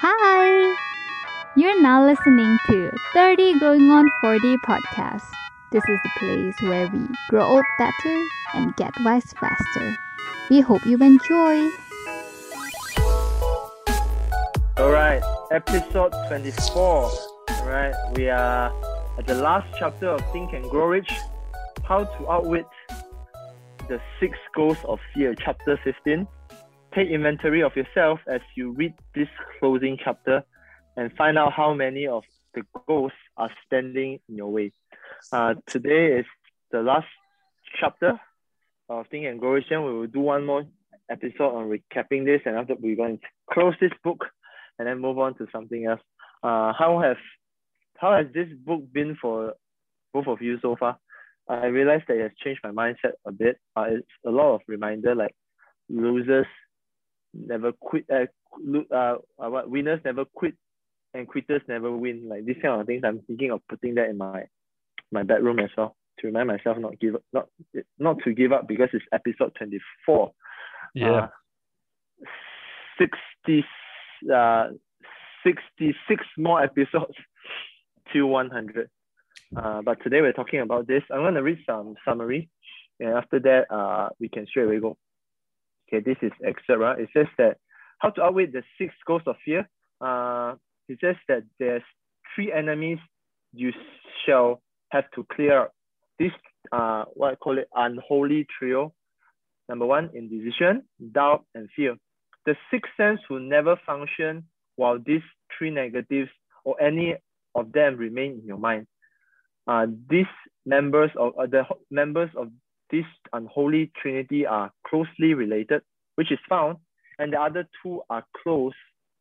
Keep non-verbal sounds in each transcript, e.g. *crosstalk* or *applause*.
Hi! You're now listening to 30 Going on 40 podcast. This is the place where we grow old better and get wise faster. We hope you enjoy. All right, episode 24. All right, we are at the last chapter of Think and Grow Rich How to Outwit the Six Ghosts of Fear, chapter 15. Take inventory of yourself as you read this closing chapter and find out how many of the ghosts are standing in your way. Uh, today is the last chapter of Think and Grow Rich. We will do one more episode on recapping this, and after we're going to close this book and then move on to something else. Uh, how have how has this book been for both of you so far? I realized that it has changed my mindset a bit. Uh, it's a lot of reminder like losers never quit, uh, uh, uh, what winners never quit, and quitters never win. Like these kind of things, I'm thinking of putting that in my my bedroom as well to remind myself not give up, not not to give up because it's episode 24. Yeah. Uh, 60, uh, 66 more episodes *laughs* to 100. Uh, but today we're talking about this. I'm going to read some summary. And after that, uh, we can straight away go. Okay, this is. Right? It says that how to outwit the six ghosts of fear. Uh, it says that there's three enemies you shall have to clear out. This, uh, what I call it, unholy trio. Number one, indecision, doubt, and fear. The sixth sense will never function while these three negatives or any of them remain in your mind. Uh, these members of uh, the members of this unholy trinity are closely related, which is found, and the other two are close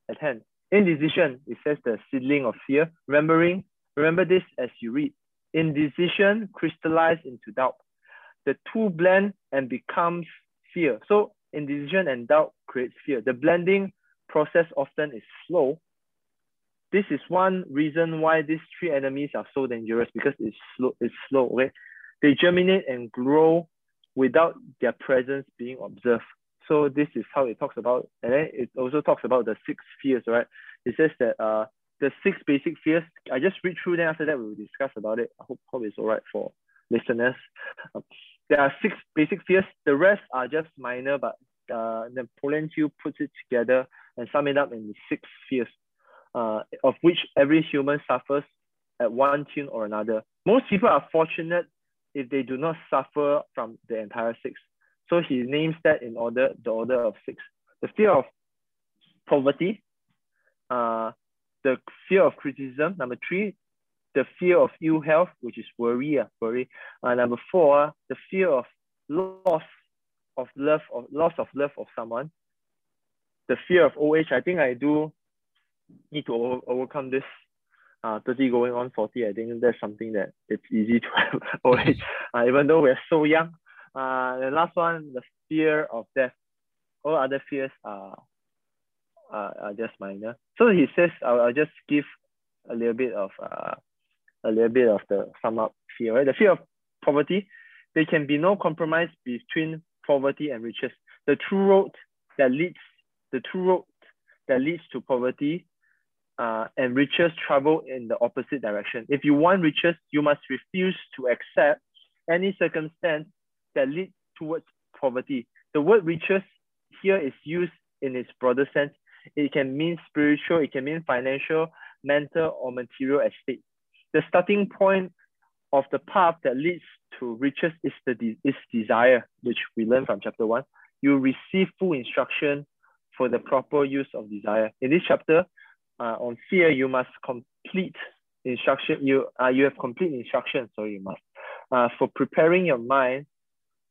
at hand. Indecision, it says the seedling of fear. Remembering, remember this as you read. Indecision crystallize into doubt. The two blend and becomes fear. So indecision and doubt creates fear. The blending process often is slow. This is one reason why these three enemies are so dangerous because it's slow. It's slow. Okay, they germinate and grow without their presence being observed. So this is how it talks about, and then it also talks about the six fears, right? It says that uh the six basic fears. I just read through them. After that, we will discuss about it. I hope, hope it's all right for listeners. Um, there are six basic fears. The rest are just minor, but uh, Napoleon Hill puts it together and sum it up in six fears, uh, of which every human suffers at one tune or another. Most people are fortunate if they do not suffer from the entire six. So he names that in order, the order of six. The fear of poverty, uh, the fear of criticism, number three, the fear of ill health, which is worry, uh, worry. Uh, number four, the fear of loss of love, of loss of love of someone. The fear of old age. I think I do need to over, overcome this. Uh, 30 going on 40, I think that's something that it's easy to *laughs* have old age, uh, even though we're so young. Uh, the last one, the fear of death. All other fears are, are, are just minor. So he says, I'll, I'll just give a little bit of uh, a little bit of the sum up fear, right? The fear of poverty, there can be no compromise between poverty and riches. The true road that leads, the true road that leads to poverty uh, and riches travel in the opposite direction. If you want riches, you must refuse to accept any circumstance that leads towards poverty. The word riches here is used in its broader sense. It can mean spiritual, it can mean financial, mental, or material estate the starting point of the path that leads to riches is the de- is desire, which we learn from chapter one. You receive full instruction for the proper use of desire. In this chapter, uh, on fear, you must complete instruction. You uh, you have complete instruction. so you must uh, for preparing your mind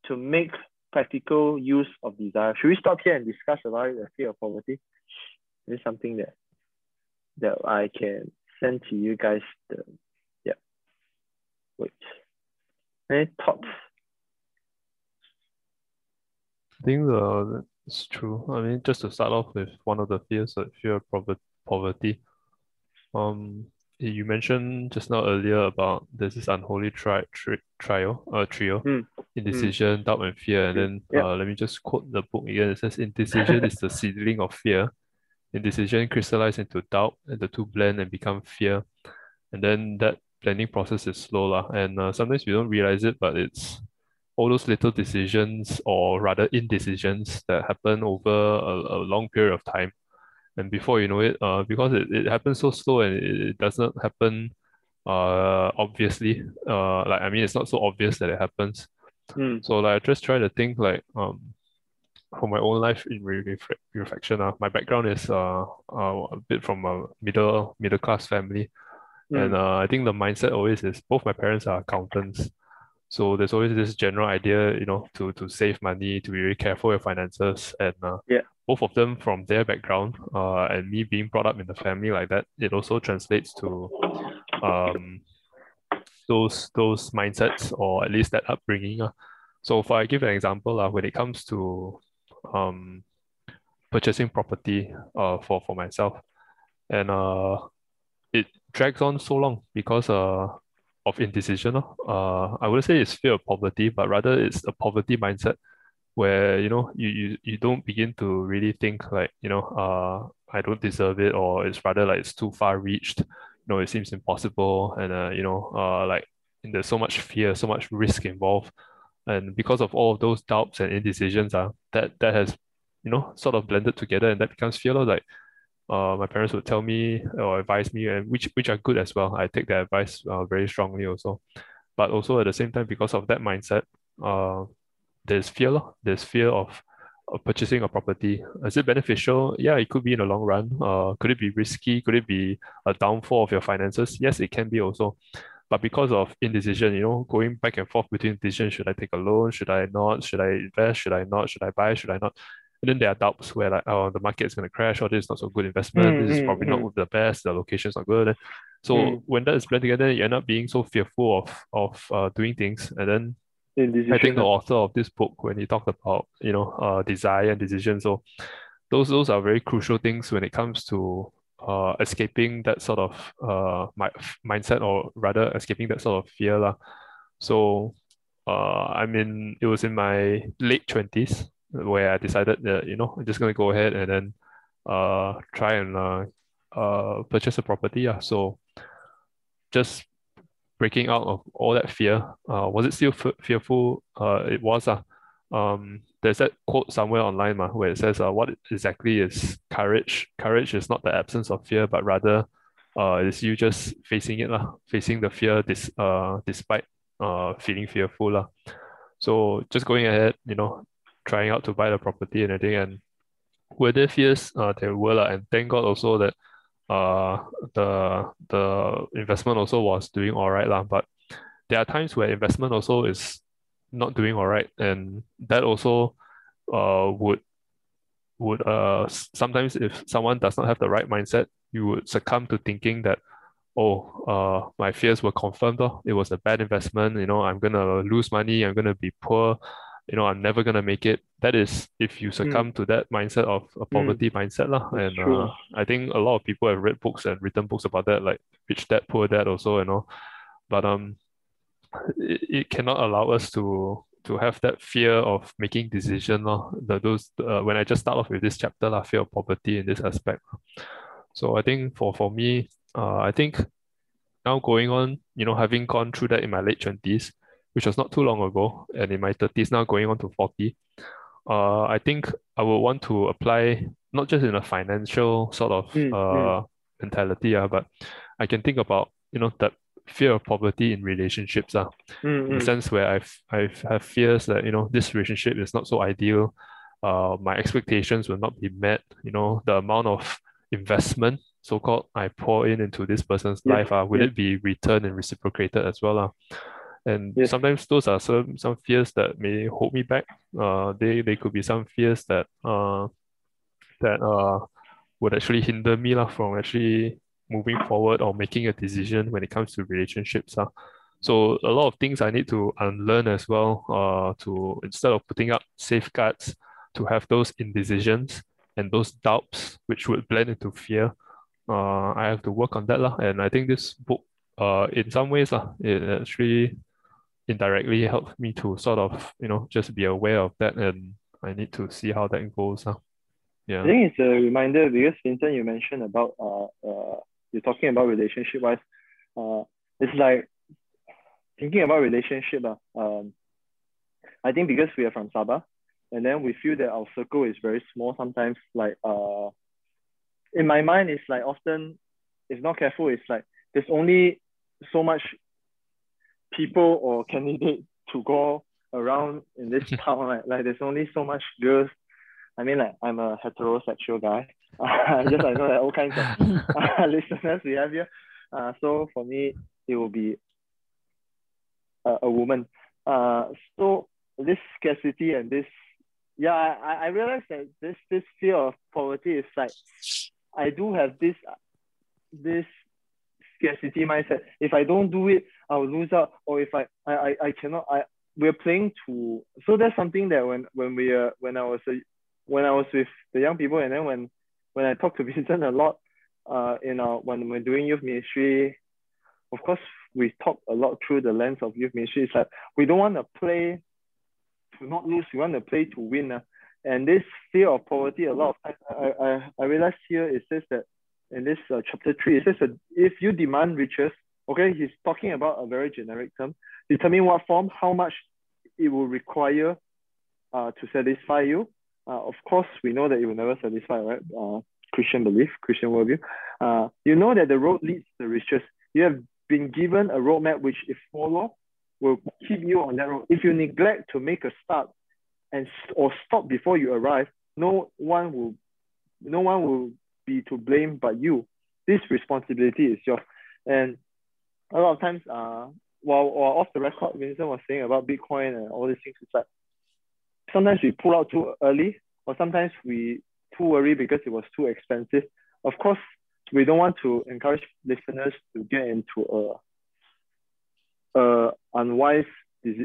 to make practical use of desire. Should we stop here and discuss about the fear of poverty? This is something that that I can send to you guys the yeah. Wait. Any thoughts? I think uh, it's true. I mean, just to start off with one of the fears, the fear of poverty. Um, you mentioned just now earlier about there's this unholy tri- tri- trio, uh, trio, mm. indecision, mm. doubt, and fear. And then yeah. uh, let me just quote the book again. It says, "Indecision is the *laughs* seedling of fear. indecision crystallize into doubt, and the two blend and become fear. And then that planning process is slow, lah. And uh, sometimes we don't realize it, but it's all those little decisions or rather indecisions that happen over a, a long period of time. And before you know it, uh, because it, it happens so slow and it, it does not happen uh obviously. Uh like I mean it's not so obvious that it happens. Mm. So like I just try to think like um for my own life in reflection. Uh, my background is uh, uh a bit from a middle middle class family. And Mm. uh, I think the mindset always is both my parents are accountants. So there's always this general idea, you know, to to save money, to be very careful with finances. And uh, Yeah. both of them from their background, uh, and me being brought up in the family like that, it also translates to um those those mindsets or at least that upbringing. Uh. So if I give an example, uh, when it comes to um purchasing property uh for, for myself, and uh it drags on so long because uh of indecision. Uh, I wouldn't say it's fear of poverty, but rather it's a poverty mindset where you know you, you you don't begin to really think like you know uh I don't deserve it or it's rather like it's too far reached. You know it seems impossible and uh you know uh like there's so much fear so much risk involved. And because of all of those doubts and indecisions uh that that has you know sort of blended together and that becomes fear like uh my parents would tell me or advise me and which which are good as well I take their advice uh, very strongly also but also at the same time because of that mindset uh there's fear. There's fear of, of purchasing a property. Is it beneficial? Yeah, it could be in the long run. Uh, could it be risky? Could it be a downfall of your finances? Yes, it can be also. But because of indecision, you know, going back and forth between decision, should I take a loan? Should I not? Should I invest? Should I not? Should I buy? Should I not? And then there are doubts where like, oh, the market is going to crash, or this is not so good investment. Mm, this is mm, probably mm. not the best. The location's not good. So Mm. when that is blended together, you end up being so fearful of of uh, doing things, and then Indecision. I think the author of this book, when he talked about, you know, uh, desire and decision, so those those are very crucial things when it comes to uh, escaping that sort of uh, my, mindset, or rather escaping that sort of fear. lah. So, uh, I mean, it was in my late 20s where I decided that, you know, I'm just to go ahead and then uh, try and uh, uh, purchase a property. Yeah. So, just breaking out of all that fear. Uh, was it still f- fearful? Uh, it was. Uh. Um, there's that quote somewhere online ma, where it says, uh, what exactly is courage? Courage is not the absence of fear, but rather uh, it's you just facing it, lah, facing the fear dis- uh, despite uh, feeling fearful. lah. So just going ahead, you know, trying out to buy the property and everything. And were there fears? Uh, there were, lah, and thank God also that uh the the investment also was doing all right lah. But there are times where investment also is not doing all right, and that also uh would would uh sometimes if someone does not have the right mindset, you would succumb to thinking that oh uh my fears were confirmed. Oh, it was a bad investment. You know, I'm gonna lose money. I'm gonna be poor. You know, I'm never gonna make it. That is if you succumb to that mindset of a poverty mindset lah. And uh, I think a lot of people have read books and written books about that, like Rich Dad Poor Dad also, you know. But um, it, it cannot allow us to to have that fear of making decision lor. The those uh, when I just start off with this chapter lah, fear of poverty in this aspect. So I think for for me, uh, I think now going on, you know, having gone through that in my late twenties, which was not too long ago, and in my thirties now going on to forty, uh, I think I would want to apply not just in a financial sort of Mm, uh mentality, uh, but I can think about you know that fear of poverty in relationships, uh, Mm, in the mm. sense where I've I've have fears that you know this relationship is not so ideal, uh, my expectations will not be met, you know, the amount of investment so-called I pour in into this person's Yes, life, uh, will yes. it be returned and reciprocated as well, uh? And Yes. sometimes those are some some fears that may hold me back. Uh, they they could be some fears that uh that uh would actually hinder me lah from actually moving forward or making a decision when it comes to relationships. Uh. So a lot of things I need to unlearn as well, uh, to instead of putting up safeguards, to have those indecisions and those doubts which would blend into fear. Uh, I have to work on that lah. And I think this book, uh, in some ways lah, it actually indirectly helped me to sort of, you know, just be aware of that and I need to see how that goes. lah. Yeah. I think it's a reminder because Vincent, you mentioned about uh, uh you're talking about relationship wise. Uh, it's like thinking about relationship. Uh, um, I think because we are from Sabah, and then we feel that our circle is very small. Sometimes, like uh, in my mind, it's like often, if not careful, it's like there's only so much people or candidate to go around in this *laughs* town. Right? Like there's only so much girls. I mean, like I'm a heterosexual guy. *laughs* I just I know that all kinds of *laughs* listeners we have here. Uh, so for me, it will be a, a woman. Uh, so this scarcity and this, yeah, I, I realize that this this fear of poverty is like, I do have this this scarcity mindset. If I don't do it, I'll lose out. Or if I I, I, I cannot, I we're playing to. So that's something that when when we uh, when I was a, when I was with the young people, and then when when I talk to *laughs* Vincent a lot, uh, in our when we're doing youth ministry, of course we talk a lot through the lens of youth ministry. It's like we don't want to play to not lose. We want to play to win. Uh. And this fear of poverty, a lot of times, I, I, I realize here it says that in this uh, chapter three, it says that if you demand riches, okay, he's talking about a very generic term, determine what form, how much it will require uh, to satisfy you. Uh, of course, we know that it will never satisfy, right? Uh, Christian belief, Christian worldview. Uh, you know that the road leads to riches. You have been given a roadmap which, if followed, will keep you on that road. If you neglect to make a start and or stop before you arrive, no one will, no one will be to blame but you. This responsibility is yours. And a lot of times, uh, while, off the record, Vincent was saying about Bitcoin and all these things, it's like sometimes we pull out too early, or sometimes we too worry because it was too expensive. Of course, we don't want to encourage listeners to get into a, a unwise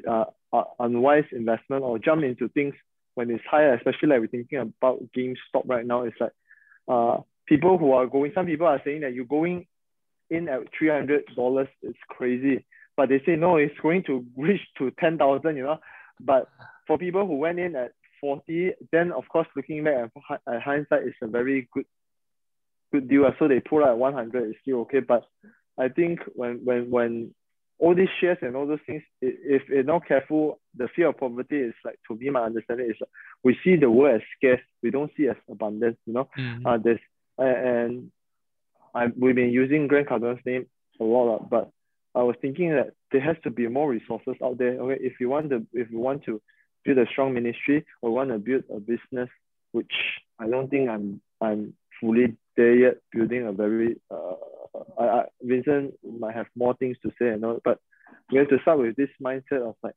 uh, uh, unwise investment or jump into things when it's higher, especially like we're thinking about GameStop right now. It's like uh, people who are going, some people are saying that you're going in at $300, it's crazy. But they say, no, it's going to reach to 10,000, you know. But for people who went in at 40, then of course, looking back at, at hindsight, it's a very good good deal. So they pull out at 100 it's still okay. But I think when when when all these shares and all those things, if you're not careful, the fear of poverty is like to me, my understanding is like, we see the world as scarce, we don't see as abundance. You know, mm-hmm. uh, there's and I we've been using Grant Cardone's name a lot, but I was thinking that there has to be more resources out there. Okay, if you want to if you want to build a strong ministry or want to build a business, which I don't think I'm I'm fully there yet, building a very uh, I, I, Vincent might have more things to say and all, but we have to start with this mindset of like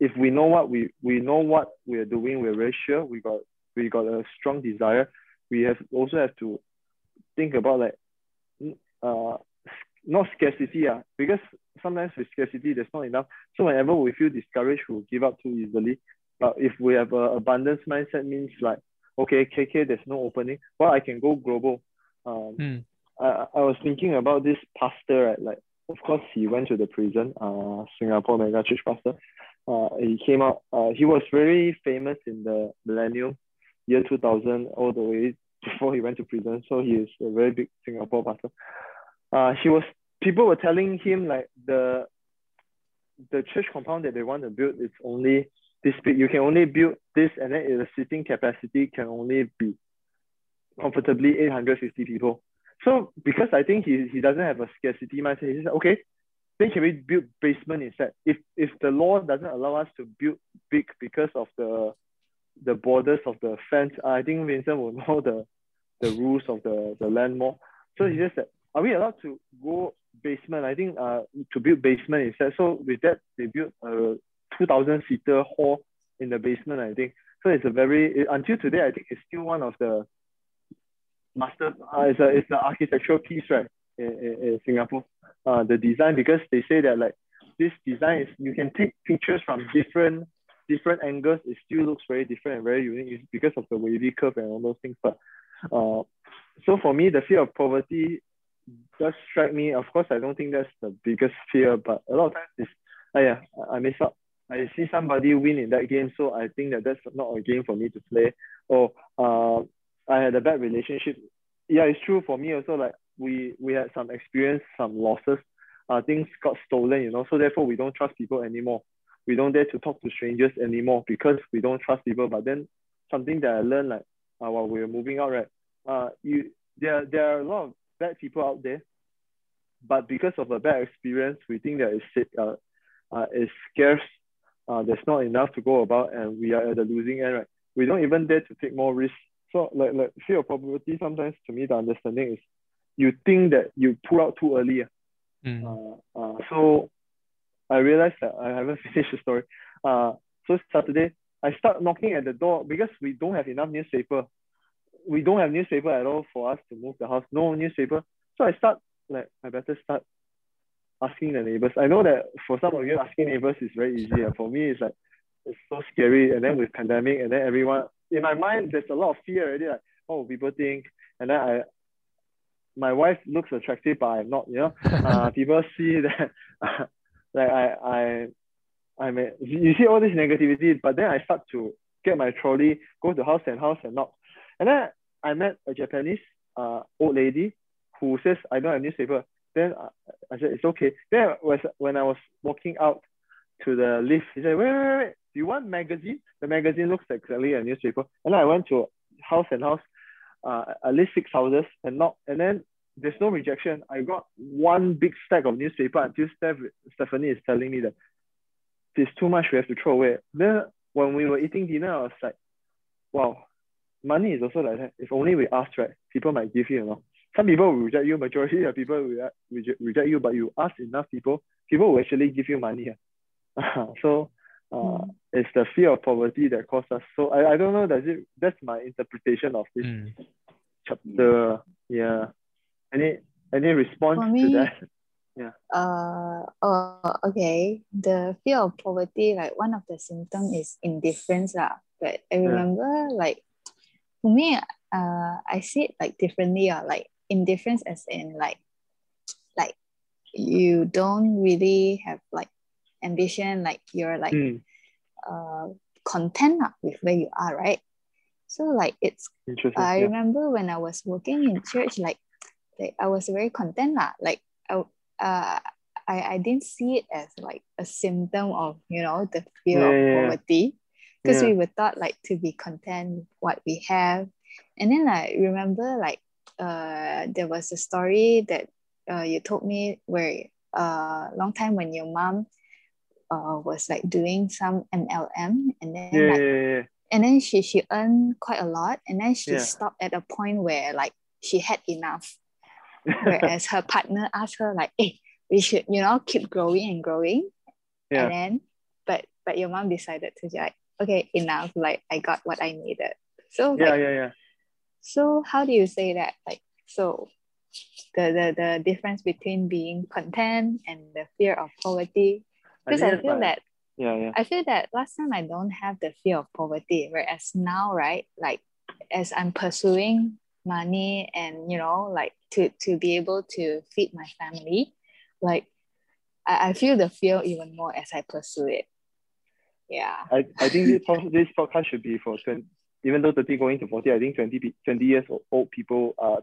if we know what we we know what we are doing, we're very sure we got we got a strong desire. We have also have to think about like uh not scarcity uh, because sometimes with scarcity there's not enough. So whenever we feel discouraged, we'll give up too easily. But if we have a abundance mindset means like okay, KK, there's no opening. Well, I can go global. Um, mm. I, I was thinking about this pastor, right? Like, of course, he went to the prison, uh, Singapore mega church pastor. Uh, he came out, uh, he was very famous in the millennium, year 2000, all the way before he went to prison. So he is a very big Singapore pastor. Uh, he was, people were telling him like the, the church compound that they want to build is only this big. You can only build this, and then the seating capacity can only be comfortably 850 people. So because I think he, he doesn't have a scarcity mindset, he said, okay, then can we build basement instead? If if the law doesn't allow us to build big because of the the borders of the fence, I think Vincent will *laughs* know the the rules of the, the land more. So he just said, are we allowed to go basement? I think uh to build basement instead. So with that, they built a 2,000 seater hall in the basement, I think. So it's a very, until today, I think it's still one of the master, uh, it's, a, it's the architectural piece, right, in, in, in Singapore. Uh, the design, because they say that like this design is, you can take pictures from different different angles, it still looks very different and very unique because of the wavy curve and all those things. But uh, so for me, the fear of poverty does strike me. Of course, I don't think that's the biggest fear, but a lot of times it's, oh yeah, I miss out I see somebody win in that game, so I think that that's not a game for me to play. Or uh, I had a bad relationship. Yeah, it's true for me also. Like we we had some experience, some losses. Uh, things got stolen, you know. So therefore, we don't trust people anymore. We don't dare to talk to strangers anymore because we don't trust people. But then something that I learned like uh, while we were moving out, right? Uh, you there there are a lot of bad people out there, but because of a bad experience, we think that it's uh, uh, is scarce. Uh, there's not enough to go about, and we are at the losing end, right? We don't even dare to take more risks. So like like fear of probability. Sometimes to me, the understanding is you think that you pull out too early. Mm. Uh, uh, so I realized that I haven't *laughs* finished the story. Uh, so Saturday, I start knocking at the door because we don't have enough newspaper. We don't have newspaper at all for us to move the house. No newspaper. So I start like I better start asking the neighbors. I know that for some of you asking neighbors is very easy. And for me it's like it's so scary. And then with pandemic and then everyone in my mind there's a lot of fear already, like, oh people think and then I my wife looks attractive but I'm not, you know. *laughs* Uh, people see that like I I I mean you see all this negativity, but then I start to get my trolley, go to house and house and knock. And then I met a Japanese uh, old lady who says I don't have newspaper. Then I, I said it's okay. Then was when I was walking out to the lift, he said, wait, wait, wait, do you want magazine? The magazine looks exactly a newspaper. And I went to house and house, uh, at least six houses and not and then there's no rejection. I got one big stack of newspaper until Steph, Stephanie is telling me that there's too much we have to throw away. Then when we were eating dinner, I was like, wow, money is also like that. If only we ask, right, people might give you, you know. Some people will reject you, majority of people will reject, reject you, but you ask enough people, people will actually give you money. *laughs* so uh, mm. it's the fear of poverty that caused us. So I, I don't know, does it that's my interpretation of this mm. chapter. Yeah. Any any response me, to that? *laughs* Yeah. Uh oh okay. The fear of poverty, like one of the symptoms is indifference. Uh, but I remember yeah. like for me, uh I see it like differently, uh, like indifference as in like like you don't really have like ambition, like you're like mm. uh content uh, with where you are, right? So like it's I yeah. remember when I was working in church, like like I was very content lah. Like I, uh, I, I didn't see it as like a symptom of you know the fear yeah, of poverty, because yeah. we were taught like to be content with what we have, and then I remember like uh there was a story that uh you told me where uh long time when your mom uh was like doing some MLM and then yeah, like, yeah, yeah. and then she she earned quite a lot and then she stopped at a point where like she had enough Whereas her partner asked her like, hey, we should, you know, keep growing and growing. Yeah. And then, but but your mom decided to like, okay, enough. Like I got what I needed. So yeah, like, yeah, yeah. So how do you say that? Like so, the the the difference between being content and the fear of poverty. Because I, I feel like, that yeah, yeah. I feel that last time I don't have the fear of poverty, whereas now, right, like as I'm pursuing money and you know like to to be able to feed my family like I, I feel the fear even more as I pursue it. Yeah. I, I think this, *laughs* this podcast should be for 20, even though 30 going to 40 I think 20, 20 years old people uh,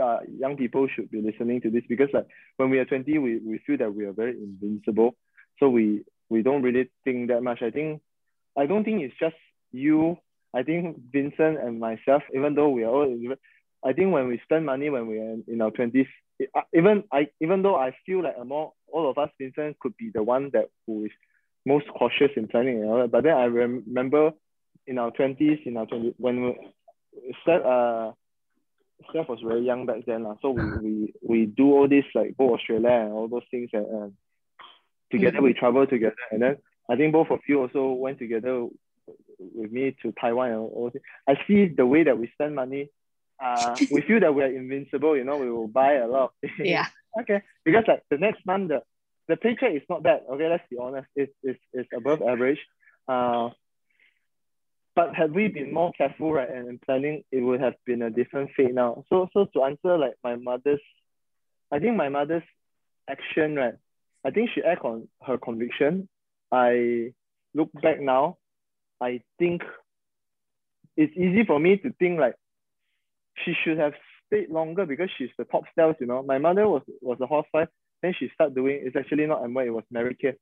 uh, young people should be listening to this because like when we are 20 we, we feel that we are very invincible. So we we don't really think that much. I think I don't think it's just you. I think Vincent and myself even though we are all I think when we spend money when we're in our twenties, uh, even I even though I feel like more all of us Vincent could be the one that who is most cautious in planning and all that. But then I remember in our twenties, in our twenty when we, Steph, uh, Steph was very young back then, uh, so we, we we do all this like go Australia and all those things and, and together mm-hmm. we travel together and then I think both of you also went together with me to Taiwan and all. I see the way that we spend money uh, *laughs* we feel that we're invincible, you know, we will buy a lot. yeah. *laughs* okay. Because like the next month, the, the paycheck is not bad. Okay, let's be honest. It's, it's, it's above average. Uh, but had we been more careful, right, and, and planning, it would have been a different fate now. So, so to answer like my mother's, I think my mother's action, right, I think she act on her conviction. I, look back now, I think it's easy for me to think like she should have stayed longer because she's the top sales, you know. My mother was was a housewife, then she started doing it's actually not Amway, it was Mary Kay.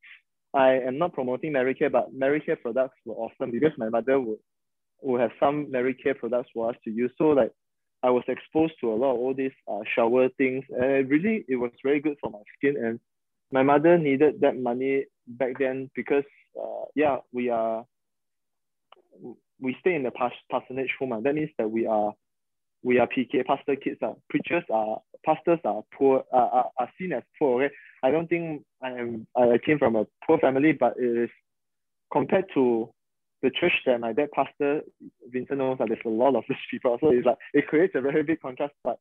I am not promoting Mary Kay, but Mary Kay products were awesome because my mother would would have some Mary Kay products for us to use. So like I was exposed to a lot of all these uh, shower things, and really it was very good for my skin. And my mother needed that money back then because uh, yeah, we are we stay in the parsonage home. Uh. That means that we are we are PK pastor kids. Uh. Preachers are pastors are poor uh, are, are seen as poor. Okay, I don't think I am I came from a poor family, but it is compared to the church that my dad pastor Vincent knows that there's a lot of rich people. So it's like it creates a very big contrast. But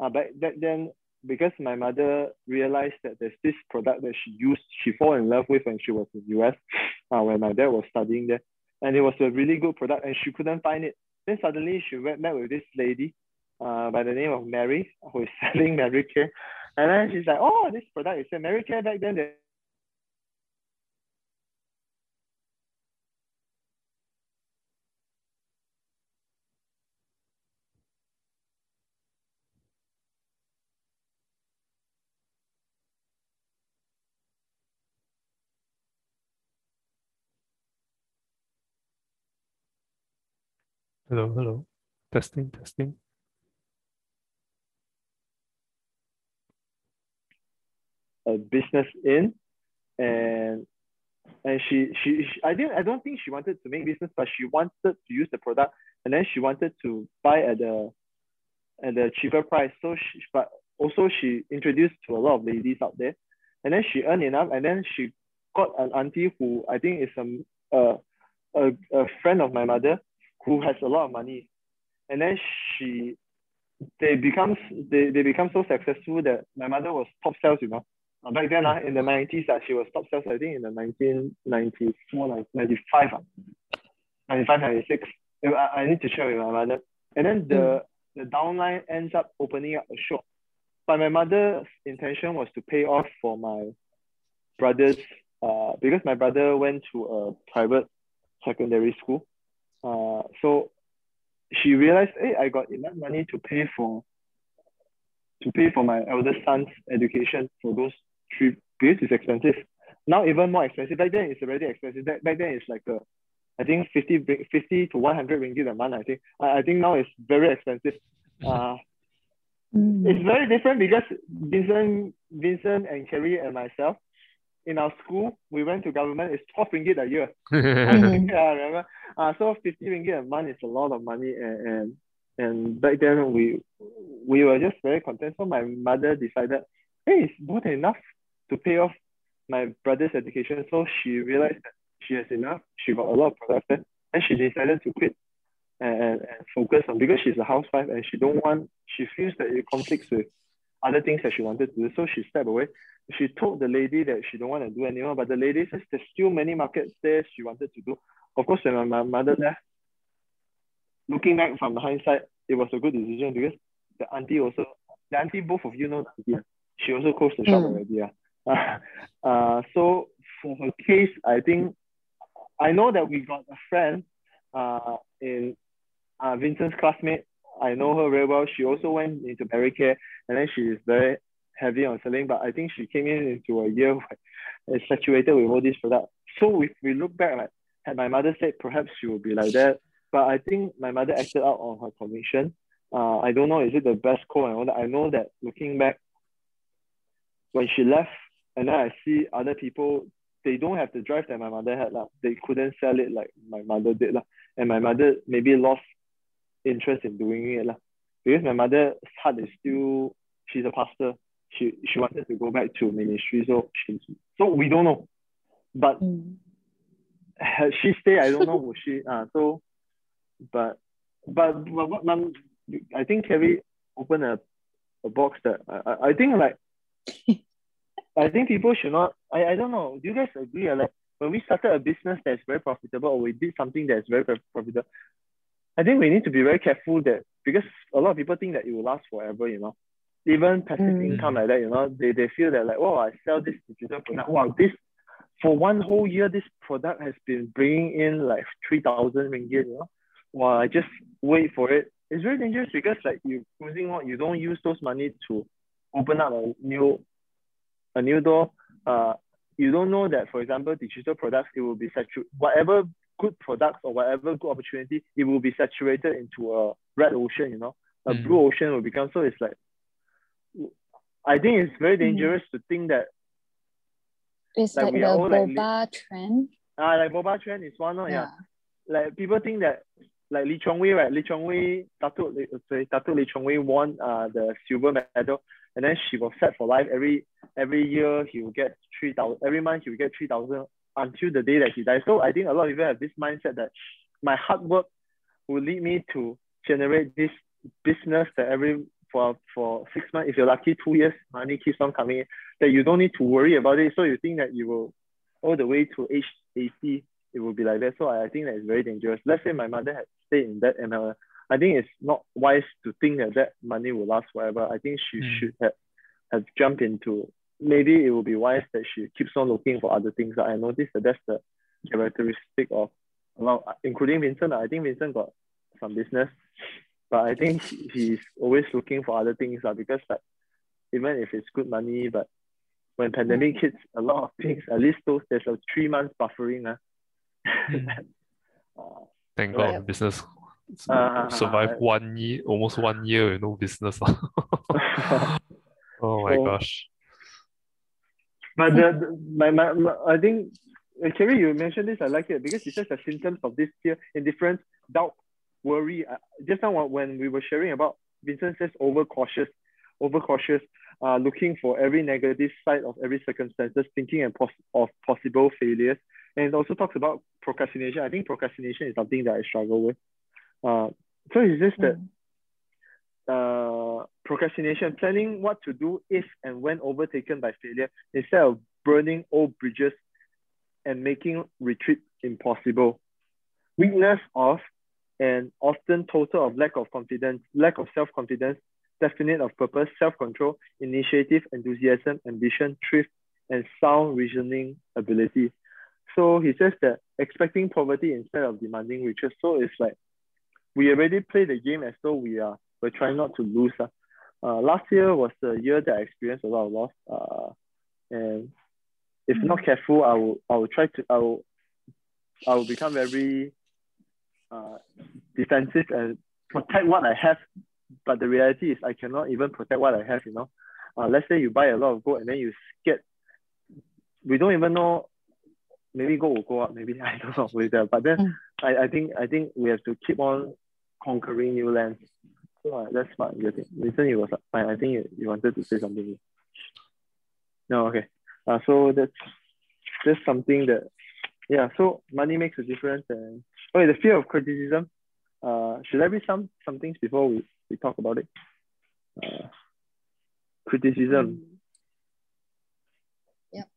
uh, back, back then, because my mother realized that there's this product that she used, she fell in love with when she was in US, uh, when my dad was studying there. And it was a really good product and she couldn't find it. Then suddenly she met with this lady uh, by the name of Mary, who is *laughs* selling Mary Kay. And then she's like, oh, this product is a Mary Kay back then. Hello, hello. Testing, testing. A business in, and and she, she she I didn't I don't think she wanted to make business, but she wanted to use the product, and then she wanted to buy at the at the cheaper price. So she but also she introduced to a lot of ladies out there, and then she earned enough, and then she got an auntie who I think is a a a, a friend of my mother who has a lot of money, and then she, they become they, they become so successful that my mother was top sales, you know. Uh, back then, uh, in the 90s, uh, she was top sales, I think in the 1994, 95, uh, 95, 96. I, I need to share with my mother. And then the, mm. the downline ends up opening up a shop. But my mother's intention was to pay off for my brother's, uh, because my brother went to a private secondary school. Uh, so she realized, hey, I got enough money to pay for to pay for my eldest son's education for those three because it's expensive. Now even more expensive. Back then it's already expensive. Back, back then it's like a, I think 50, 50 to 100 ringgit a month. I think. I, I think now it's very expensive. *laughs* Uh, mm. It's very different because Vincent, Vincent and Kerry and myself, in our school, we went to government, it's 12 ringgit a year. *laughs* *laughs* yeah, remember? Uh, so 50 ringgit a month is a lot of money. And, and, and back then, we, we were just very content. So my mother decided, hey, it's more than enough to pay off my brother's education. So she realized that she has enough. She got a lot of products there. And she decided to quit and, and, and focus on, because she's a housewife and she don't want, she feels that it conflicts with other things that she wanted to do. So she stepped away she told the lady that she don't want to do anymore, but the lady says there's still many markets there she wanted to do. Of course, when my mother left, looking back from the hindsight, it was a good decision because the auntie also, the auntie, both of you know the auntie, she also closed the shop mm. already. Uh, uh, so for her case, I think, I know that we got a friend uh, in uh, Vincent's classmate. I know her very well. She also went into Mary Kay and then she is very heavy on selling, but I think she came in into a year *laughs* where it's saturated with all these products. So if we look back, like had my mother said, perhaps she would be like that. But I think my mother acted out on her commission. Uh, I don't know, is it the best call and all that? I know that looking back, when she left, and then I see other people, they don't have the drive that my mother had. La. They couldn't sell it like my mother did. La. And my mother maybe lost interest in doing it. La. Because my mother's heart is still, she's a pastor she she wanted to go back to ministry, so she so we don't know, but mm. she stay. I don't know would she. Uh, *laughs* so, but but but what mom, I think Kerry opened a, a box that I, I think like *laughs* I think people should not. I, I don't know. Do you guys agree? Like when we started a business that's very profitable, or we did something that's very profitable, I think we need to be very careful that because a lot of people think that it will last forever. You know, even passive mm. income like that, you know, they, they feel that like, oh, I sell this digital product. Wow, this for one whole year, this product has been bringing in like 3,000 ringgit, you know. Well, I just wait for it. It's very dangerous because like you cruising on, you don't use those money to open up a new a new door. Uh, you don't know that, for example, digital products, it will be saturated, whatever good products or whatever good opportunity, it will be saturated into a red ocean, you know, a Mm. blue ocean will become, so it's like, I think it's very dangerous to think that, It's Like like, the are all like boba trend. ah, like boba trend is one, oh, yeah. Yeah. Like people think that, like Lee Chong Wei, right? Lee Chong Wei, Datuk, Lee- sorry, Datuk Lee Chong Wei won uh, the silver medal, and then she was set for life. Every every year he will get three thousand. Every month he will get three thousand until the day that he dies. So I think a lot of people have this mindset that my hard work will lead me to generate this business that every for for six months, if you're lucky, two years, money keeps on coming in. That you don't need to worry about it. So you think that you will all the way to age 80, it will be like that. So I, I think that is very dangerous. Let's say my mother had stayed in that MLM. I think it's not wise to think that that money will last forever. I think she Mm. should have, have jumped into, maybe it will be wise that she keeps on looking for other things. I noticed that that's the characteristic of a lot, including Vincent. I think Vincent got some business, but I think *laughs* he's always looking for other things uh, because like, even if it's good money, but when pandemic hits, a lot of *laughs* things, at least those, there's a three months buffering. Uh, Mm. *laughs* uh, Thank. God business s- Ah, survive ah, one year, almost one year with no business. *laughs* oh my So- gosh. But the, the my, my, my I think uh, Kerry, you mentioned this. I like it because it says the symptoms of this fear, indifference, doubt, worry. Uh, just now when- when we were sharing about Vincent says overcautious, overcautious, uh, looking for every negative side of every circumstances, thinking and pos- of possible failures, and it also talks about procrastination. I think procrastination is something that I struggle with. Uh, so it's just that Mm. uh, procrastination, planning what to do if and when overtaken by failure, instead of burning old bridges and making retreat impossible. Weakness of and often total of lack of confidence, lack of self-confidence, definite of purpose, self-control, initiative, enthusiasm, ambition, thrift, and sound reasoning ability. So he says that expecting poverty instead of demanding riches. So it's like we already play the game as though we are we're trying not to lose. Uh. Uh, last year was the year that I experienced a lot of loss. Uh, and if not careful, I will I will try to I will I will become very uh, defensive and protect what I have. But the reality is I cannot even protect what I have, you know. Uh, let's say you buy a lot of gold and then you get we don't even know maybe gold will go up, maybe *laughs* I don't know later. But then Mm. I, I think I think we have to keep on conquering new lands. So uh, that's what you think. Listen, you was fine. I think you, you wanted to say something. No, okay. Uh, so that's just something that yeah, so money makes a difference and okay, the fear of criticism. Uh should I read some some things before we, we talk about it? Uh, criticism. Yep.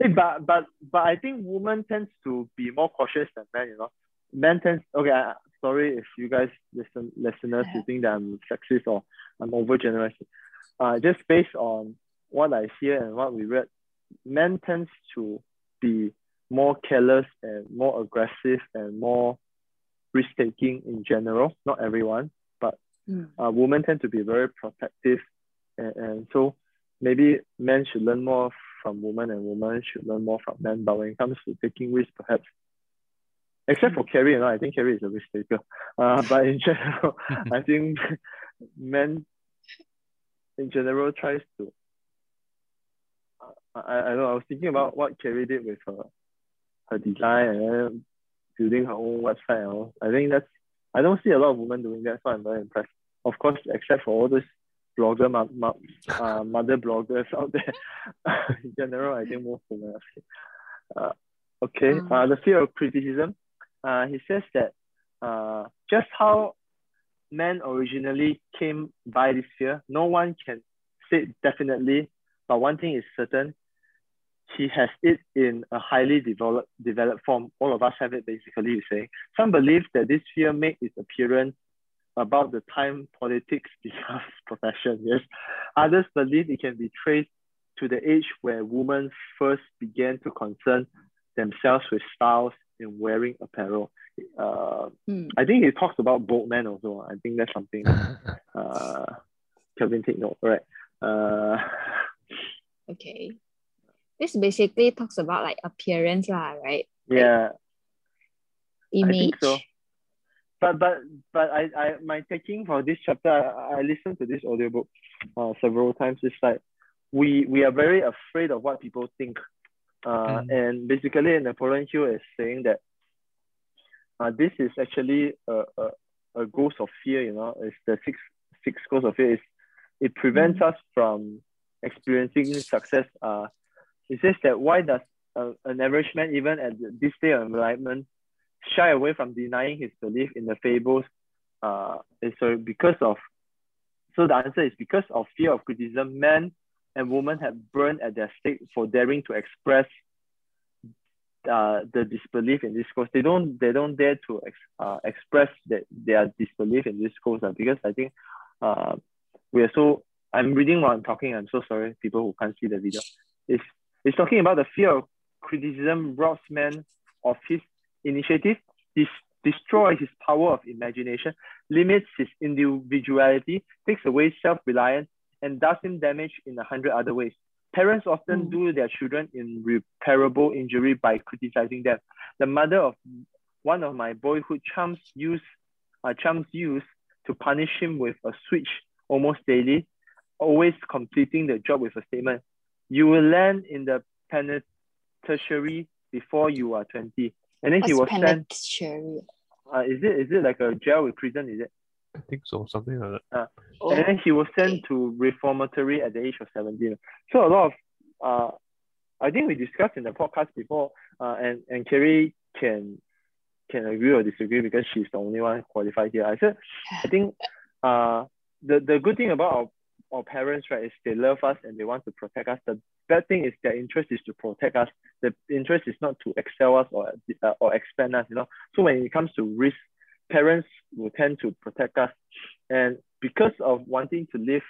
Hey, but but but I think women tends to be more cautious than men, you know. Men tends okay, I, sorry if you guys listen listeners you think that I'm sexist or I'm over generous. Uh just based on what I hear and what we read, men tends to be more careless and more aggressive and more risk taking in general. Not everyone, but Mm. uh, women tend to be very protective, and, and so maybe men should learn more from women, and women should learn more from men. But when it comes to taking risks, perhaps, except for Carrie, you know, I think Carrie is a risk taker. Uh, but in *laughs* general, I think *laughs* men, in general, tries to. I, I know. I was thinking about what Carrie did with her, her design and building her own website. And all. I think that's. I don't see a lot of women doing that, so I'm very impressed. Of course, except for all those blogger, ma- ma- uh, *laughs* mother bloggers out there. in general, I think most women are. Uh, okay, Mm. uh, the fear of criticism. Uh, he says that uh, just how men originally came by this fear, no one can say definitely, but one thing is certain, he has it in a highly developed developed form. All of us have it basically, you say. Some believe that this fear made its appearance about the time politics *laughs* becomes profession, yes. Others believe it can be traced to the age where women first began to concern themselves with styles in wearing apparel. Uh, Mm. I think he talks about bold men also. I think that's something *laughs* uh, Kelvin take note, right? Uh, *laughs* Okay. This basically talks about like appearance, lah, right? yeah, I Image. think so. But but but I, I my taking for this chapter, I, I listened to this audiobook uh, several times. It's like we we are very afraid of what people think. Uh, Mm. and basically Napoleon Hill is saying that uh, this is actually a, a, a ghost of fear, you know, it's the six six ghost of fear. It's, it prevents us from experiencing success. Uh, it says that why does a, an average man, even at this state of enlightenment, shy away from denying his belief in the fables? Uh, so because of so the answer is because of fear of criticism, men and women have burned at their stake for daring to express uh, the disbelief in this course. They don't they don't dare to ex, uh, express that their disbelief in this course uh, because I think uh, we are so I'm reading while I'm talking. I'm so sorry, people who can't see the video. It's it's talking about the fear of criticism robs man of his initiative, dis- destroys his power of imagination, limits his individuality, takes away self-reliance, and does him damage in a hundred other ways. Parents often Mm. do their children in irreparable injury by criticizing them. The mother of one of my boyhood chums used uh, chums used to punish him with a switch almost daily, always completing the job with a statement. You will land in the penitentiary before you are 20. And then he was What's sent, penitentiary? uh, is it is it like a jail with prison? Is it? I think so, something like that. Oh, and then he was sent to reformatory at the age of 17. So a lot of, uh, I think we discussed in the podcast before, uh, and, and Kerry can can agree or disagree because she's the only one qualified here. I said, I think uh, the, the good thing about our, our parents, right, is they love us and they want to protect us. The bad thing is their interest is to protect us. The interest is not to excel us or, uh, or expand us, you know. So when it comes to risk, parents will tend to protect us. And because of wanting to live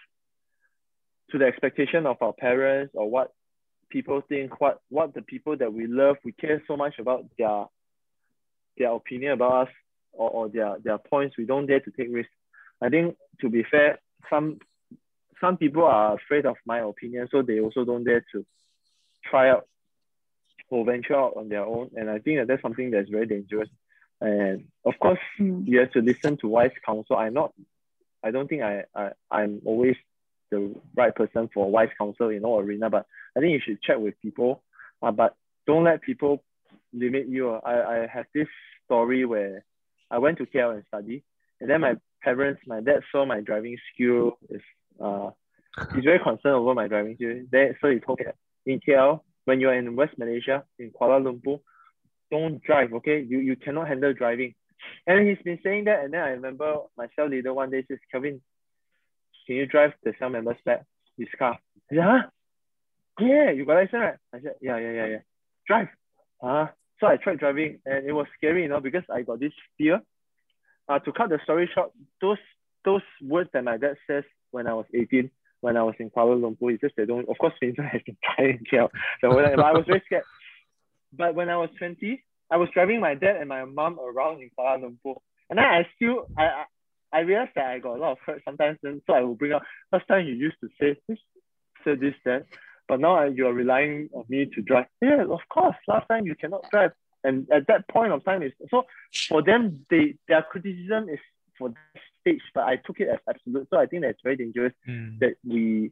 to the expectation of our parents or what people think, what what the people that we love, we care so much about their their opinion about us or, or their their points, we don't dare to take risks. I think to be fair, some some people are afraid of my opinion, so they also don't dare to try out or venture out on their own. And I think that that's something that's very dangerous. And of course, Mm. you have to listen to wise counsel. I'm not, I don't think I, I I'm always the right person for wise counsel in all arena, but I think you should check with people. Uh, but don't let people limit you. I, I have this story where I went to KL and study, and then my parents, my dad saw my driving skill is uh he's very concerned over my driving skill. Then so he told me that in KL, when you're in West Malaysia, in Kuala Lumpur, don't drive, okay? You you cannot handle driving. And he's been saying that, and then I remember my cell leader one day says, Kevin, can you drive the cell member's back, his car? Huh? Yeah, you got license, right? I said, yeah, yeah, yeah, yeah. Drive. Huh? So I tried driving and it was scary, you know, because I got this fear. Uh, to cut the story short, those those words that my dad says when I was 18, when I was in Kuala Lumpur, he says they don't, of course, Vincent has been trying to. *laughs* So when I, I was very scared. But when I was 20, I was driving my dad and my mom around in Kuala Lumpur. And then I still, I, I, I realized that I got a lot of hurt sometimes. Then, so I will bring up, last time you used to say this, say this, that. But now you're relying on me to drive. Yeah, of course. Last time you cannot drive. And at that point of time, is so for them, they their criticism is for this stage, but I took it as absolute. So I think that's very dangerous Mm. that we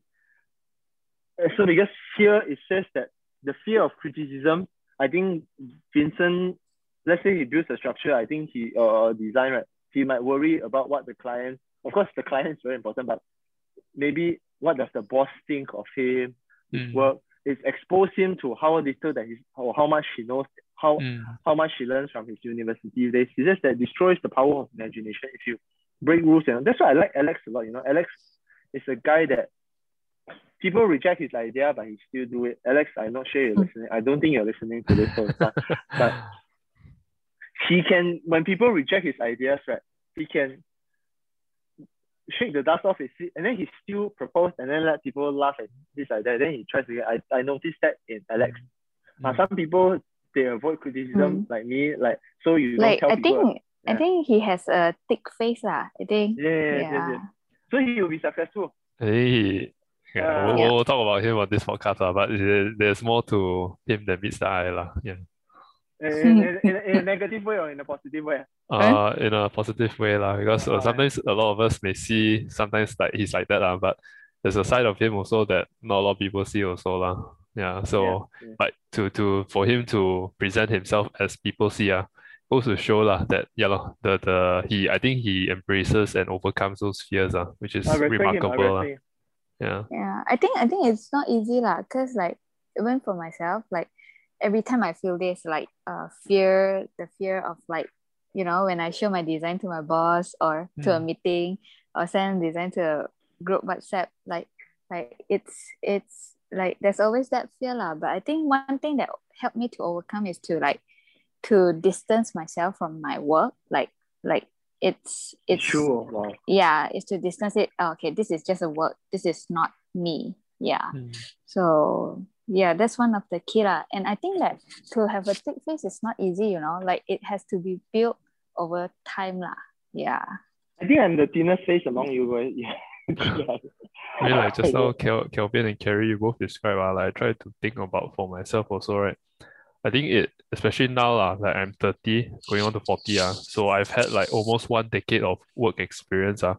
uh, so because here it says that the fear of criticism i think vincent let's say he builds a structure i think he or uh, design right he might worry about what the client of course the client is very important but maybe what does the boss think of him his Mm. work it's expose him to how little that he's or how much he knows how Mm. how much he learns from his university days. He says that destroys the power of imagination if you break rules. And that's why I like Alex a lot. You know, Alex is a guy that people reject his idea, but he still do it. Alex, I'm not sure you're listening. I don't think you're listening to this whole stuff. *laughs* But he can, when people reject his ideas, right? He can shake the dust off his seat, and then he still proposed and then let people laugh at this like that. Then he tries to get. I, I noticed that in Alex. Uh, Mm. some people they avoid criticism like me, like so you don't like tell I people. think I think he has a thick face lah. I think. yeah, yeah, yeah, Yeah. yeah. So he will be successful. Hey, yeah, Uh, we'll, Yeah. we'll talk about him on this podcast, uh, but there's more to him than meets the eye, lah. Yeah. *laughs* In, in, in, in a negative way or in a positive way. Uh, in a positive way, lah, because uh, sometimes a lot of us may see sometimes like he's like that, lah, but there's a side of him also that not a lot of people see also, lah. Yeah, so yeah. but to to for him to present himself as people see, ah, goes to show lah that yeah, lor, the the he I think he embraces and overcomes those fears, ah, which is I him. I remarkable, him. Yeah. Yeah, I think I think it's not easy lah, cause like even for myself, like every time I feel this like uh fear, the fear of like you know when I show my design to my boss or to a Mm. meeting or send design to a group WhatsApp, like like it's it's like there's always that fear lah. But I think one thing that helped me to overcome is to like to distance myself from my work, like like it's it's True. Wow. yeah is to distance it oh, okay this is just a work this is not me yeah Mm. so yeah that's one of the key lah. and i think that to have a thick face is not easy you know like it has to be built over time lah. yeah I think I'm the thinnest face among you guys. Yeah. *laughs* I mean, like just now, Kel, Kelvin and Kerry, you both describe, uh, like I try to think about for myself also, right? I think it, especially now, uh, like I'm 30, going on to 40, uh, so I've had like almost one decade of work experience. Uh.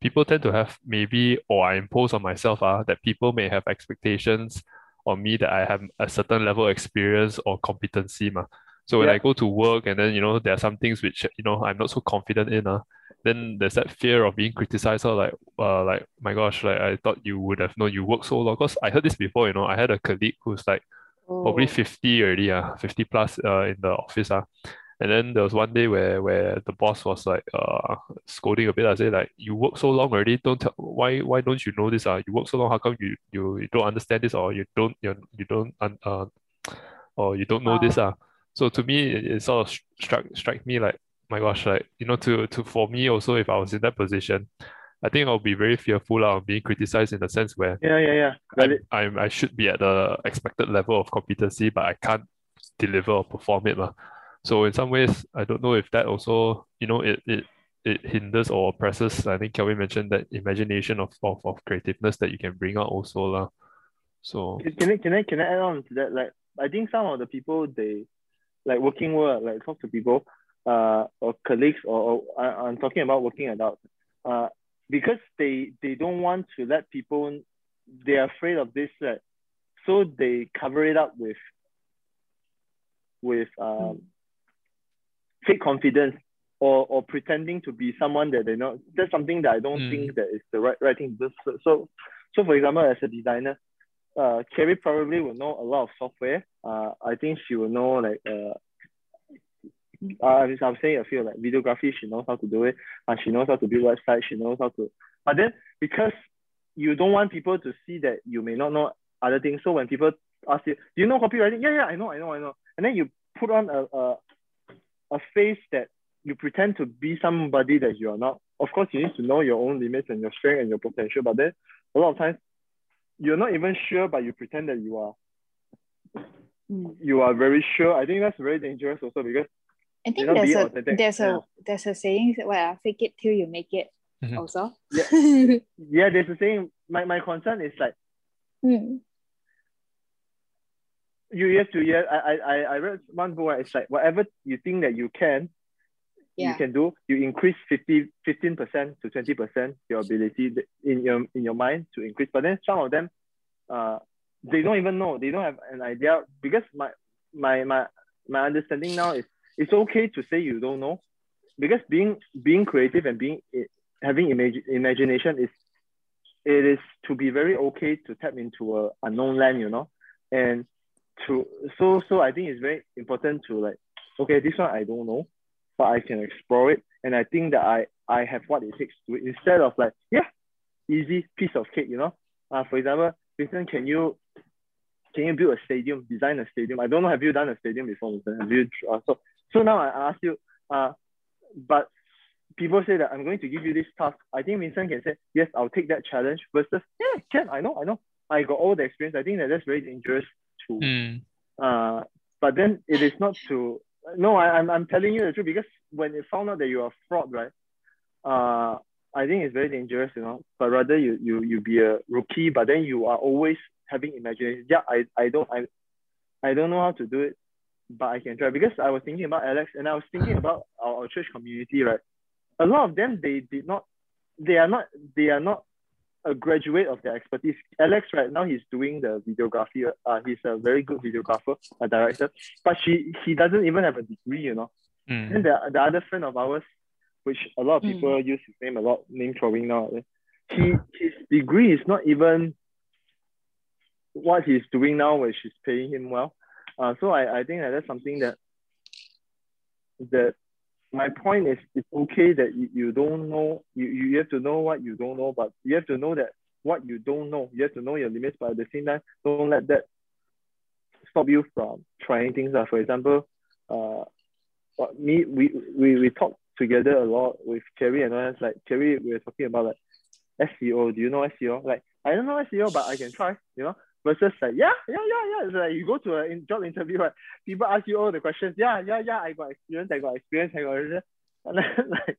People tend to have maybe, or I impose on myself, uh, that people may have expectations on me that I have a certain level of experience or competency. Ma. So when Yeah. I go to work and then, you know, there are some things which, you know, I'm not so confident in, uh, then there's that fear of being criticized or like uh like my gosh like I thought you would have known you work so long because I heard this before you know I had a colleague who's like probably 50 already uh 50 plus uh in the office uh and then there was one day where where the boss was like uh scolding a bit I say like you work so long already. Don't tell why why don't you know this uh you work so long. How come you you, you don't understand this or you don't you, you don't un, uh or you don't know this uh so to me it, it sort of struck struck me like my gosh, like you know, to to for me also, if I was in that position, I think I'll be very fearful of being criticized in the sense where yeah, yeah, yeah. I'm, I'm I should be at the expected level of competency, but I can't deliver or perform it. lah. So in some ways, I don't know if that also, you know, it it it hinders or oppresses. I think Kelvin mentioned that imagination of, of, of creativeness that you can bring out also. lah. So Can I can I can I add on to that? Like I think some of the people they like working world, like talk to people, uh, or colleagues, or, or I, I'm talking about working adults, uh, because they they don't want to let people, they're afraid of this, right? So they cover it up with with um, fake confidence or or pretending to be someone that they know. That's something that I don't Mm. think that is the right right thing. to do. So so, so for example, as a designer, uh, Carrie probably will know a lot of software. Uh, I think she will know like uh, uh, I'm saying a few like videography. She knows how to do it, and she knows how to build websites. She knows how to. But then because you don't want people to see that you may not know other things, so when people ask you, "Do you know copywriting?" Yeah, yeah, I know, I know, I know. And then you put on a a, a face that you pretend to be somebody that you are not. Of course, you need to know your own limits and your strength and your potential. But then a lot of times you're not even sure, but you pretend that you are. Mm. You are very sure. I think that's very dangerous also because i think there's a authentic. there's Yeah. a there's a saying that well fake it till you make it Mhm. also yeah, *laughs* yeah, there's a saying. My, my concern is like Mm. you have to yeah. I I I- I read one book. Right? It's like whatever you think that you can, you can do. You increase 50, 15 percent to twenty percent your ability in your in your mind to increase. But then some of them, uh, they don't even know. They don't have an idea because my my my my understanding now is it's okay to say you don't know, because being being creative and being having imag- imagination is it is to be very okay to tap into a unknown land, you know, and to so so I think it's very important to like okay this one I don't know, but I can explore it, and I think that I I have what it takes to instead of like yeah easy piece of cake, you know. Uh, for example, Vincent, can you can you build a stadium, design a stadium? I don't know, have you done a stadium before? Have you uh, so so now I ask you, uh, but people say that I'm going to give you this task, I think Vincent can say, yes, I'll take that challenge versus, yeah, can, I know, I know. I got all the experience. I think that that's very dangerous too. Mm. Uh, but then it is not to, no, I, I'm, I'm telling you the truth because when you found out that you are fraud, right? Uh, I think it's very dangerous, you know, but rather you, you, you be a rookie, but then you are always having imagination. Yeah, I, I don't, I, I don't know how to do it, but I can try because I was thinking about Alex and I was thinking about our, our church community, right? A lot of them, they did not, they are not, they are not a graduate of their expertise. Alex right now he's doing the videography. Uh, he's a very good videographer, a director, but she he doesn't even have a degree, you know. Mm. And the, the other friend of ours, which a lot of Mm. people use his name a lot, name throwing now. He his degree is not even what he's doing now, where she's paying him well. Uh, so I, I think that that's something that that my point is it's okay that you, you don't know you, you have to know what you don't know, but you have to know that what you don't know, you have to know your limits, but at the same time, don't let that stop you from trying things. Uh. For example, uh, me we, we we talk together a lot with Cherry and others. Like Cherry, we were talking about like SEO. Do you know SEO? Like I don't know SEO, but I can try. You know, versus like yeah yeah yeah yeah. It's like you go to a job interview, right? People ask you all the questions. Yeah yeah yeah. I got experience. I got experience. I got experience. *laughs* And then like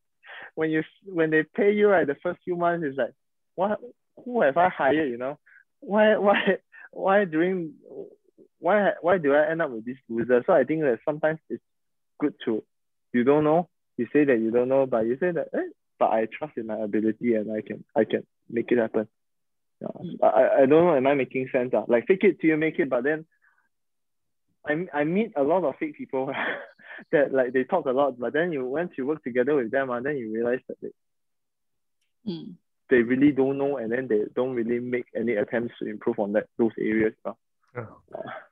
when you when they pay you right, the first few months is like what who have I hired? You know, why why why during why why do I end up with this loser? So I think that sometimes it's good to you don't know. You say that you don't know, but you say that eh, but I trust in my ability and I can I can make it happen. Yeah. I, I don't know, am I making sense? Uh? Like fake it till you make it, but then I, I meet a lot of fake people *laughs* that like they talk a lot, but then you once you work together with them, uh, then you realize that they, Mm. they really don't know and then they don't really make any attempts to improve on that those areas. Uh.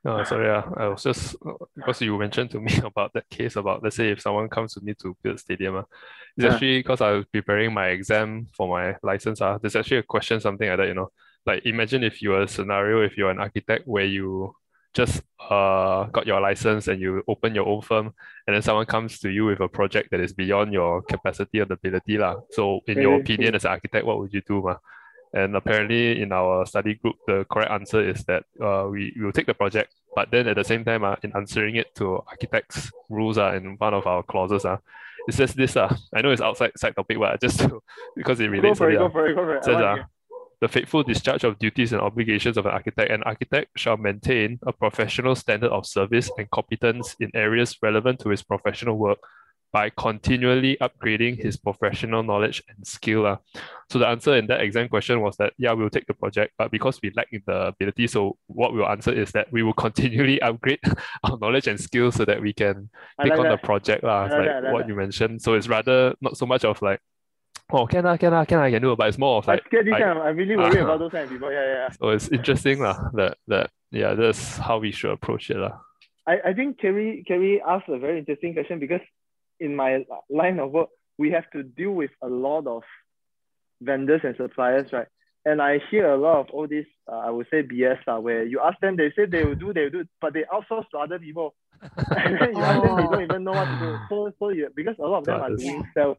Oh, sorry, yeah. I was just because you mentioned to me *laughs* about that case about let's say if someone comes to me to build stadium, uh, it's Yeah. actually because I was preparing my exam for my license. Uh, there's actually a question something like that, you know. Like imagine if you are a scenario, if you're an architect where you just uh got your license and you open your own firm and then someone comes to you with a project that is beyond your capacity and ability. lah. So in your opinion as an architect, what would you do? Ma? And apparently, in our study group, the correct answer is that uh, we will take the project, but then at the same time, uh, in answering it to architects' rules, uh, in one of our clauses, uh, it says this. Uh, I know it's outside side topic, but just to, *laughs* because it Go relates for to it, it. go for it, go for it. Says, want uh, hear. the faithful discharge of duties and obligations of an architect. An architect shall maintain a professional standard of service and competence in areas relevant to his professional work by continually upgrading his professional knowledge and skill. Uh. So the answer in that exam question was that, yeah, we'll take the project, but because we lack the ability, so what we'll answer is that we will continually *laughs* upgrade our knowledge and skills so that we can I take like on the project, lah. Like like that, like what that. you mentioned. So it's rather not so much of like, oh, can I, can I, can I, can do it, but it's more of like, I- time. I'm really worried Ah. *laughs* about those kind of people. Yeah, yeah, so it's interesting lah, that that yeah, that's how we should approach it lah. I, I think Kerry Kerry asked a very interesting question because in my line of work, we have to deal with a lot of vendors and suppliers, right? And I hear a lot of all this, uh, I would say BS, uh, where you ask them, they say they will do, they will do, but they outsource to other people. *laughs* and then you ask them, they don't even know what to do. So, so you, because a lot of them are Others. doing sales.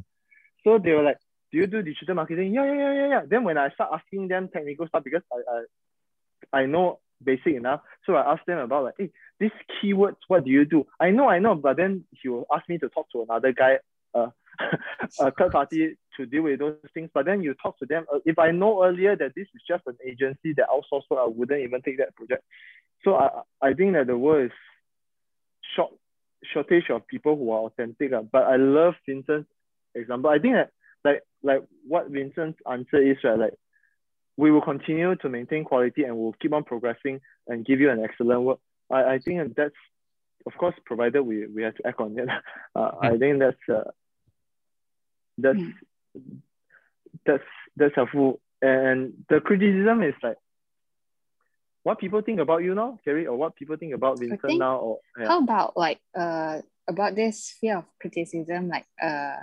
So they were like, do you do digital marketing? Yeah, yeah, yeah, yeah, yeah. Then when I start asking them technical stuff, because I, I, I know basic enough, so I asked them about like, hey, these keywords, what do you do? I know, I know, but then he will ask me to talk to another guy, uh, *laughs* a third party to deal with those things. But then you talk to them. Uh, if I know earlier that this is just an agency that outsource work, I wouldn't even take that project. So I, I think that the world is short, shortage of people who are authentic. Uh, but I love Vincent's example. I think that like like what Vincent's answer is right, like we will continue to maintain quality and we'll keep on progressing and give you an excellent work. I, I think that's of course provided we, we have to act on it. *laughs* Uh, I think that's uh, that's that's that's helpful. And the criticism is like what people think about you now, Kerry, or what people think about Vincent think- now, or yeah. How about like uh about this fear of criticism, like uh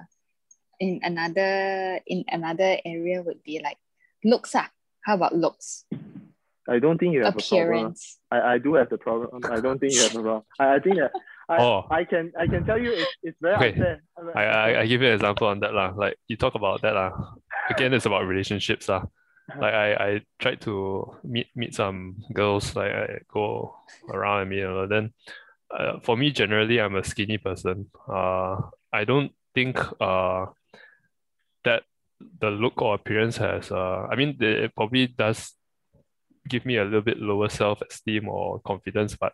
in another in another area would be like looks ah. How about looks? I don't think you have a problem. Appearance. I, I do have the problem. I don't think you have a problem. I, I think that I, Oh. I can I can tell you it's, it's very Okay. unfair. I, I, I give you an example on that lah. Like you talk about that lah. Again, it's about relationships lah. Like I, I tried to meet meet some girls. Like I go around and meet you know. Then, uh, for me generally, I'm a skinny person. Uh, I don't think uh that the look or appearance has uh. I mean, it probably does give me a little bit lower self-esteem or confidence, but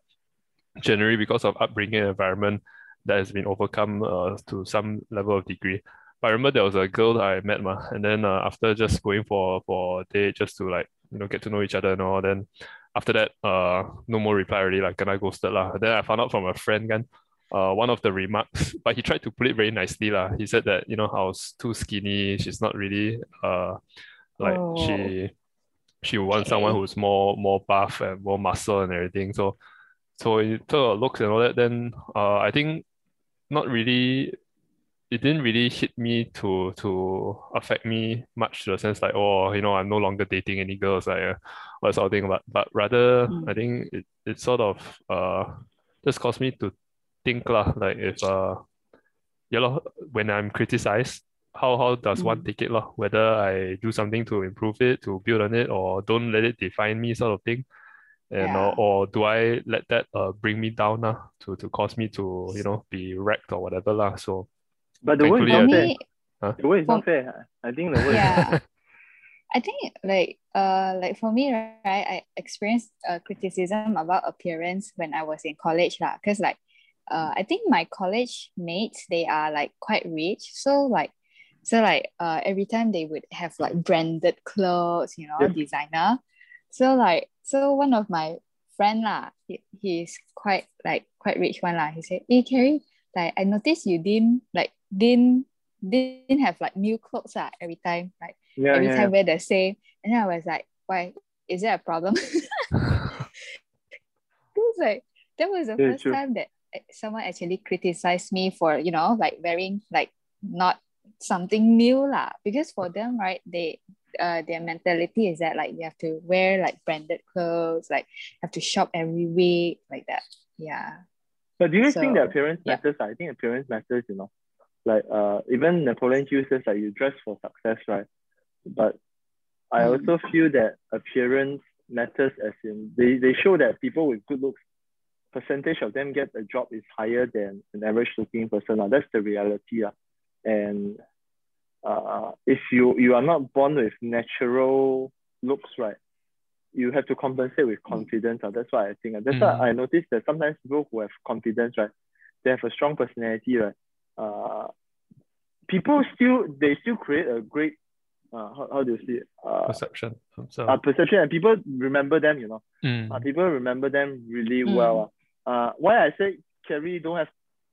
generally because of upbringing environment that has been overcome uh, to some level of degree. But I remember there was a girl I met, ma, and then uh, after just going for for a date just to like you know get to know each other and all, then after that uh no more reply already, like can I ghosted lah. Then I found out from a friend kan, uh one of the remarks, *laughs* but he tried to put it very nicely lah. He said that you know I was too skinny, she's not really uh like Oh. she she wants someone who's more more buff and more muscle and everything. So so in terms of looks and all that, then uh, I think not really, it didn't really hit me to to affect me much to the sense like, oh, you know, I'm no longer dating any girls, like uh, or sort of thing. But but rather, Mm. I think it, it sort of uh just caused me to think lah, like if uh yeah lor, when I'm criticized, how how does one Mm. take it lah? Whether I do something to improve it, to build on it, or don't let it define me, sort of thing. And Yeah. or, or do I let that uh bring me down lah, to to cause me to you know be wrecked or whatever lah. So But the word is not I- fair. me, The word is not fair. I think the word. yeah. *laughs* I think like uh like for me right I experienced uh, criticism about appearance when I was in college lah because like uh I think my college mates they are like quite rich so like so like uh every time they would have like branded clothes you know Yep. designer so like so one of my friend lah he, he's quite like quite rich one lah he said hey Carrie like I noticed you didn't like didn't didn't have like new clothes ah, every time like Yeah, every yeah, time wear the same. And I was like, why? Is there a problem? *laughs* *laughs* It was like that was the Yeah, first true. time that someone actually criticized me for, you know, like wearing like not something new lah. Because for them, right, they uh their mentality is that like you have to wear like branded clothes, like have to shop every week, like that. Yeah. But do you guys think that appearance yeah. matters? I think appearance matters, you know. Like uh even Napoleon Hill says like you dress for success, right? But I Mm. also feel that appearance matters as in they, they show that people with good looks percentage of them get a job is higher than an average looking person. Uh. That's the reality. Uh. And uh, if you you are not born with natural looks, right? You have to compensate with confidence. Uh. That's why I think. uh. That's Mm. why I noticed that sometimes people who have confidence, right, they have a strong personality, right? Uh, people still they still create a great uh, how, how do you see it? Uh, perception. So uh, perception and people remember them, you know. mm, Uh, people remember them really Mm. well. Uh, why I say Kerry don't have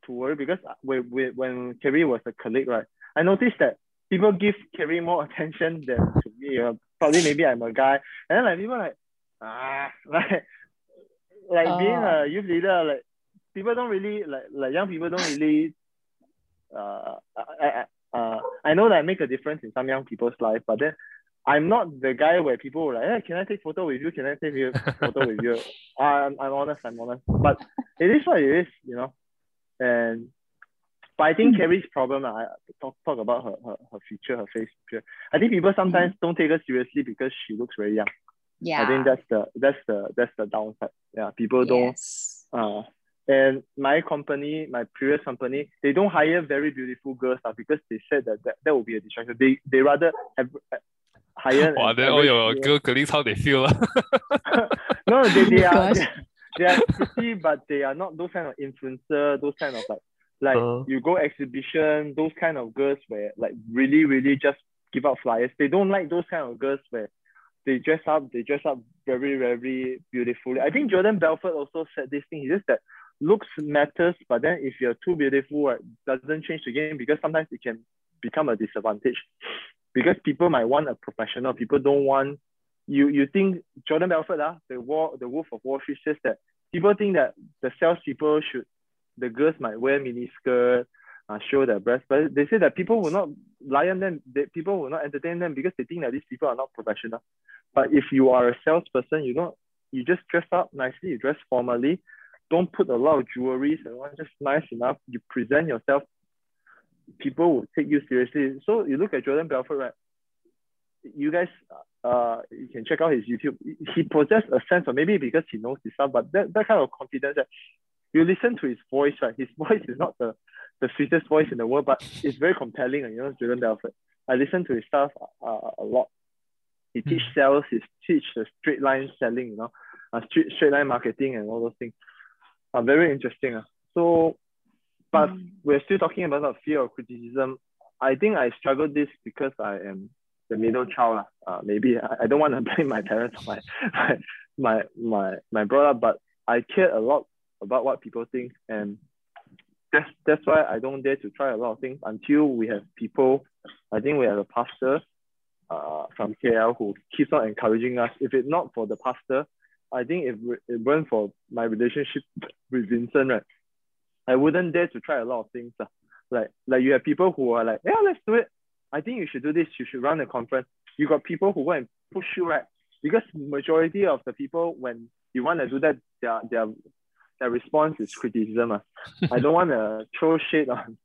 to worry because when, when, when Kerry was a colleague, right, I noticed that people give Kerry more *laughs* attention than to me. Uh, probably maybe I'm a guy. And then like people like, ah, *laughs* like, like being Oh. a youth leader, like people don't really, like, like young people don't really, uh, I, I, uh, I know that I make a difference in some young people's life, but then I'm not the guy where people were like, hey, can I take photo with you? Can I take you *laughs* photo with you? I'm, I'm honest, I'm honest. But it is what it is, you know. And but I think Hmm. Carrie's problem, I talk, talk about her, her, her future, her face future. I think people sometimes don't take her seriously because she looks very young. Yeah. I think that's the that's the that's the downside. Yeah, people don't yes. uh, and my company, my previous company, they don't hire very beautiful girls uh, because they said that, that that would be a distraction. They they rather have hire. wow, an then all your average girl colleagues how they feel ah. *laughs* no, they, they Oh are they, *laughs* they are pretty, but they are not those kind of influencer, those kind of like like Uh. you go exhibition, those kind of girls where like really, really just give out flyers. They don't like those kind of girls where they dress up, they dress up very, very beautifully. I think Jordan Belfort also said this thing. He just that looks matters, but then if you're too beautiful, right, doesn't change the game because sometimes it can become a disadvantage. Because people might want a professional, people don't want you you think Jordan Belfort, ah, the war the Wolf of Wall Street says that people think that the salespeople should the girls might wear mini skirt, uh, show their breasts, but they say that people will not lie on them, that people will not entertain them because they think that these people are not professional. But if you are a salesperson, you don't you just dress up nicely, you dress formally, don't put a lot of jewelry all, just nice enough. You present yourself, people will take you seriously. So you look at Jordan Belfort, right? You guys, uh, you can check out his YouTube. He possesses a sense of maybe because he knows his stuff, but that, that kind of confidence that you listen to his voice, right? His *laughs* voice is not the, the sweetest voice in the world, but it's very compelling. You know, Jordan Belfort. I listen to his stuff uh, a lot. He teach sales, he teach the straight line selling, you know, uh, straight, straight line marketing and all those things. Uh, very interesting. Uh. So, but Mm. we're still talking about the fear of criticism. I think I struggled this because I am the middle child. Uh, maybe I, I don't want to *laughs* blame my parents or my, my, my, my brother, but I care a lot about what people think. And that's, that's why I don't dare to try a lot of things until we have people. I think we have a pastor uh, from KL who keeps on encouraging us. If it's not for the pastor, I think if it weren't for my relationship *laughs* with Vincent, right, I wouldn't dare to try a lot of things. Uh. Like, like you have people who are like, yeah, let's do it. I think you should do this. You should run a conference. You got people who go and push you, right? Because majority of the people, when you want to do that, their their their response is criticism. Uh. I don't want to *laughs* throw shade on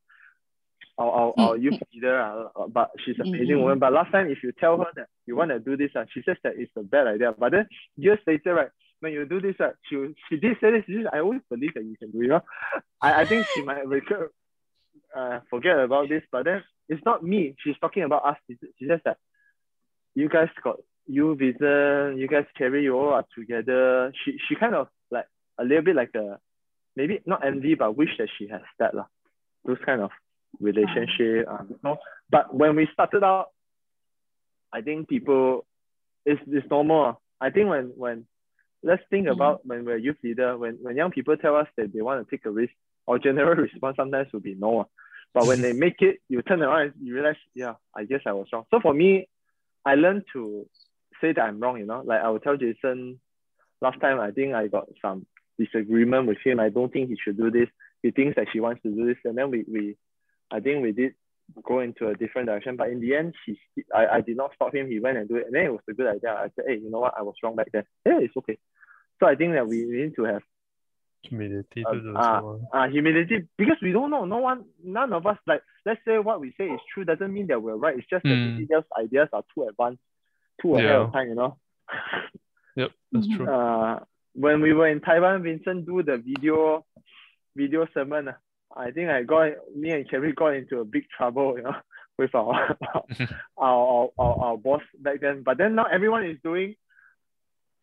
our, our, our youth *laughs* leader, uh, but she's an amazing Mhm. woman. But last time, if you tell her that you want to do this, uh, she says that it's a bad idea. But then years later, right, when you do this, right, she, she did say this, said, I always believe that you can do it. I, I think she might recur, uh, forget about this, but then it's not me. She's talking about us. She, says that you guys got you vision, you guys carry you all are together. She she kind of like a little bit like a maybe not envy, but wish that she has that lah. Those kind of relationship. Um, but when we started out, I think people, it's, it's normal. I think when when let's think Mhm. about when we're youth leader, when when young people tell us that they want to take a risk, our general *laughs* response sometimes will be no. But when they make it, you turn around and you realize, yeah, I guess I was wrong. So for me, I learned to say that I'm wrong, you know. Like I will tell Jason last time I think I got some disagreement with him. I don't think he should do this. He thinks that she wants to do this. And then we we I think we did go into a different direction. But in the end, he I, I did not stop him. He went and do it. And then it was a good idea. I said, hey, you know what? I was wrong back then. Yeah, it's okay. So I think that we need to have Humility Uh, to do ah. so. uh, humility because we don't know. No one, none of us, like, let's say what we say is true doesn't mean that we're right. It's just that Mm. maybe those ideas are too advanced, too ahead Yeah. of time, you know. *laughs* Yep, that's Mhm. true. uh, when we were in Taiwan, Vincent do the video video sermon. ah. I think I got me and Kerry got into a big trouble, you know, *laughs* with our *laughs* our, our, our, our boss back then. But then now everyone is doing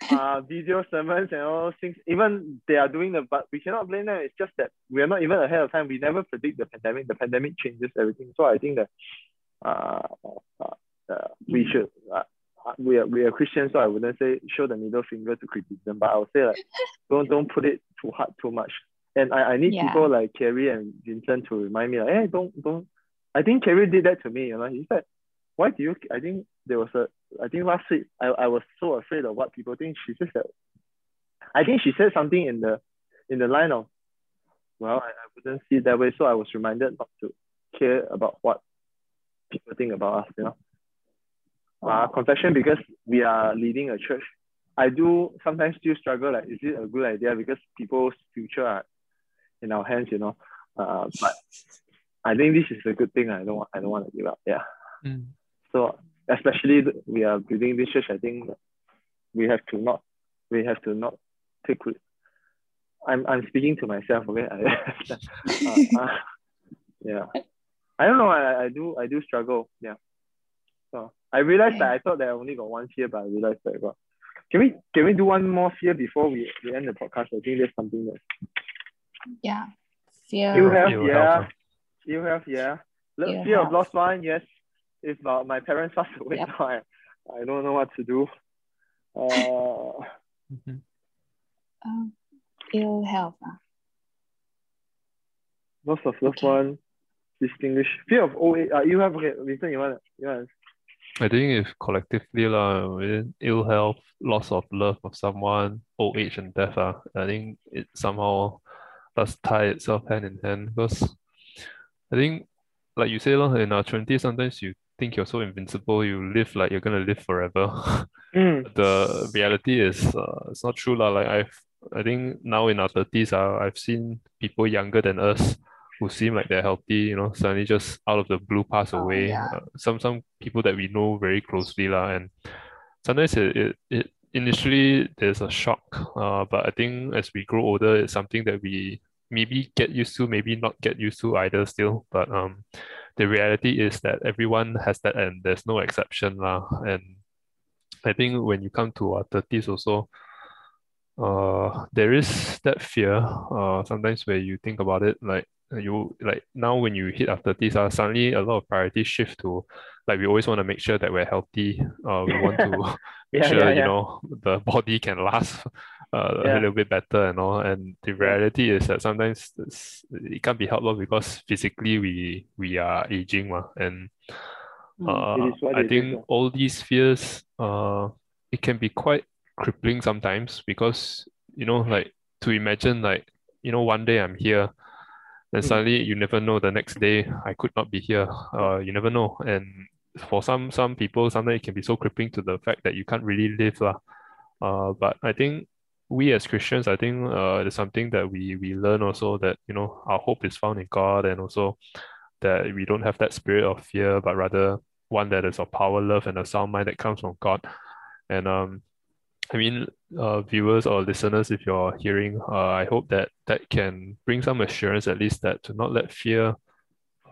*laughs* uh video sermons and all those things. Even they are doing the but we cannot blame them. It's just that we are not even ahead of time. We never predict the pandemic. The pandemic changes everything. So I think that uh, uh, uh we should uh, uh, we are we are Christians, so I wouldn't say show the middle finger to criticism, but I would say like *laughs* don't don't put it too hard too much. And I, I need Yeah. people like Kerry and Vincent to remind me like, hey, don't don't. I think Kerry did that to me. You know, he said, why do you? I think there was a. I think last week I, I was so afraid of what people think. She says that. I think she said something in the in the line of, well, I, I wouldn't see it that way. So I was reminded not to care about what people think about us. You know uh, confession because we are leading a church. I do sometimes still struggle like, is it a good idea because people's future are in our hands, you know? Uh, but I think this is a good thing. I don't want, I don't want to give up. Yeah. Mm. So especially we are building this church. I think we have to not, we have to not take. ri- I'm I'm speaking to myself. Okay. *laughs* Uh, uh, yeah. I don't know. I, I do I do struggle. Yeah. So I realized that I thought that I only got one fear, but I realized that I got. Can we can we do one more fear before we, we end the podcast? I think there's something that Yeah. Fear. you have, Ill yeah. health, You have, yeah. Lo- Ill fear of health. lost one, yes. If uh, my parents *laughs* pass away, Yep. now I, I don't know what to do. Uh, Mhm. Um, ill health. ah. loss of loved Okay. one, distinguish fear of old age. Uh, you have okay, Vincent, you want you want I think if collectively lah, ill health, loss of love of someone, old age and death, ah, I think it somehow does tie itself hand in hand because I think like you say lah, in our twenties sometimes you think you're so invincible, you live like you're gonna live forever. *laughs* mm, The reality is uh, it's not true lah. Like I've I think now in our 30s, uh, I've seen people younger than us who seem like they're healthy, you know, suddenly just out of the blue pass Oh, away. yeah. Uh, some some people that we know very closely, lah, and sometimes it, it, it initially there's a shock, uh, but I think as we grow older, it's something that we maybe get used to, maybe not get used to either still. But um, the reality is that everyone has that, and there's no exception, lah. And I think when you come to our 30s also, uh, there is that fear, uh, sometimes where you think about it, like you like now when you hit our 30s, uh, suddenly a lot of priorities shift to like we always want to make sure that we're healthy. Uh, we want to *laughs* make Yeah, sure yeah, you yeah. know the body can last uh, a little bit better and all. And the reality is that sometimes it can't be helped because physically we we are aging, ma, and Mm. uh, is I think lah. all these fears, uh, it can be quite crippling sometimes because you know, like to imagine like you know, one day I'm here, then Mm. suddenly you never know the next day I could not be here. Uh, you never know, and for some some people, sometimes it can be so crippling to the fact that you can't really live, lah. Uh, but I think we as Christians, I think uh, it's something that we we learn also that you know our hope is found in God, and also that we don't have that spirit of fear, but rather one that is of power, love, and a sound mind that comes from God. And um, I mean, uh, viewers or listeners, if you're hearing, uh, I hope that that can bring some assurance, at least that to not let fear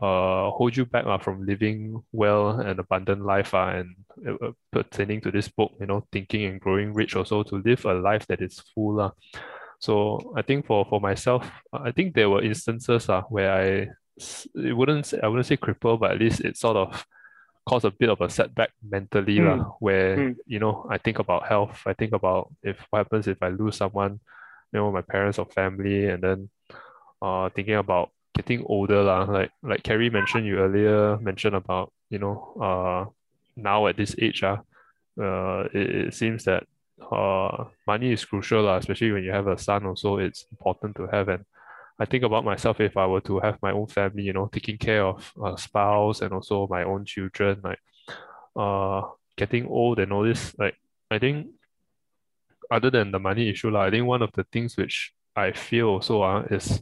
uh, hold you back uh, from living well and abundant life uh, and uh, pertaining to this book, you know, thinking and growing rich also to live a life that is full. Uh. So I think for, for myself, I think there were instances uh, where I it wouldn't say, I wouldn't say cripple, but at least it sort of caused a bit of a setback mentally Mm. where Mm. you know I think about health. I think about if what happens if I lose someone, you know, my parents or family, and then uh thinking about getting older lah. Like like Carrie mentioned you earlier mentioned about you know uh now at this age ah, uh it, it seems that uh money is crucial lah, especially when you have a son also it's important to have and I think about myself if I were to have my own family, you know, taking care of a spouse and also my own children, like uh getting old and all this, like I think other than the money issue, lah, I think one of the things which I feel also uh, is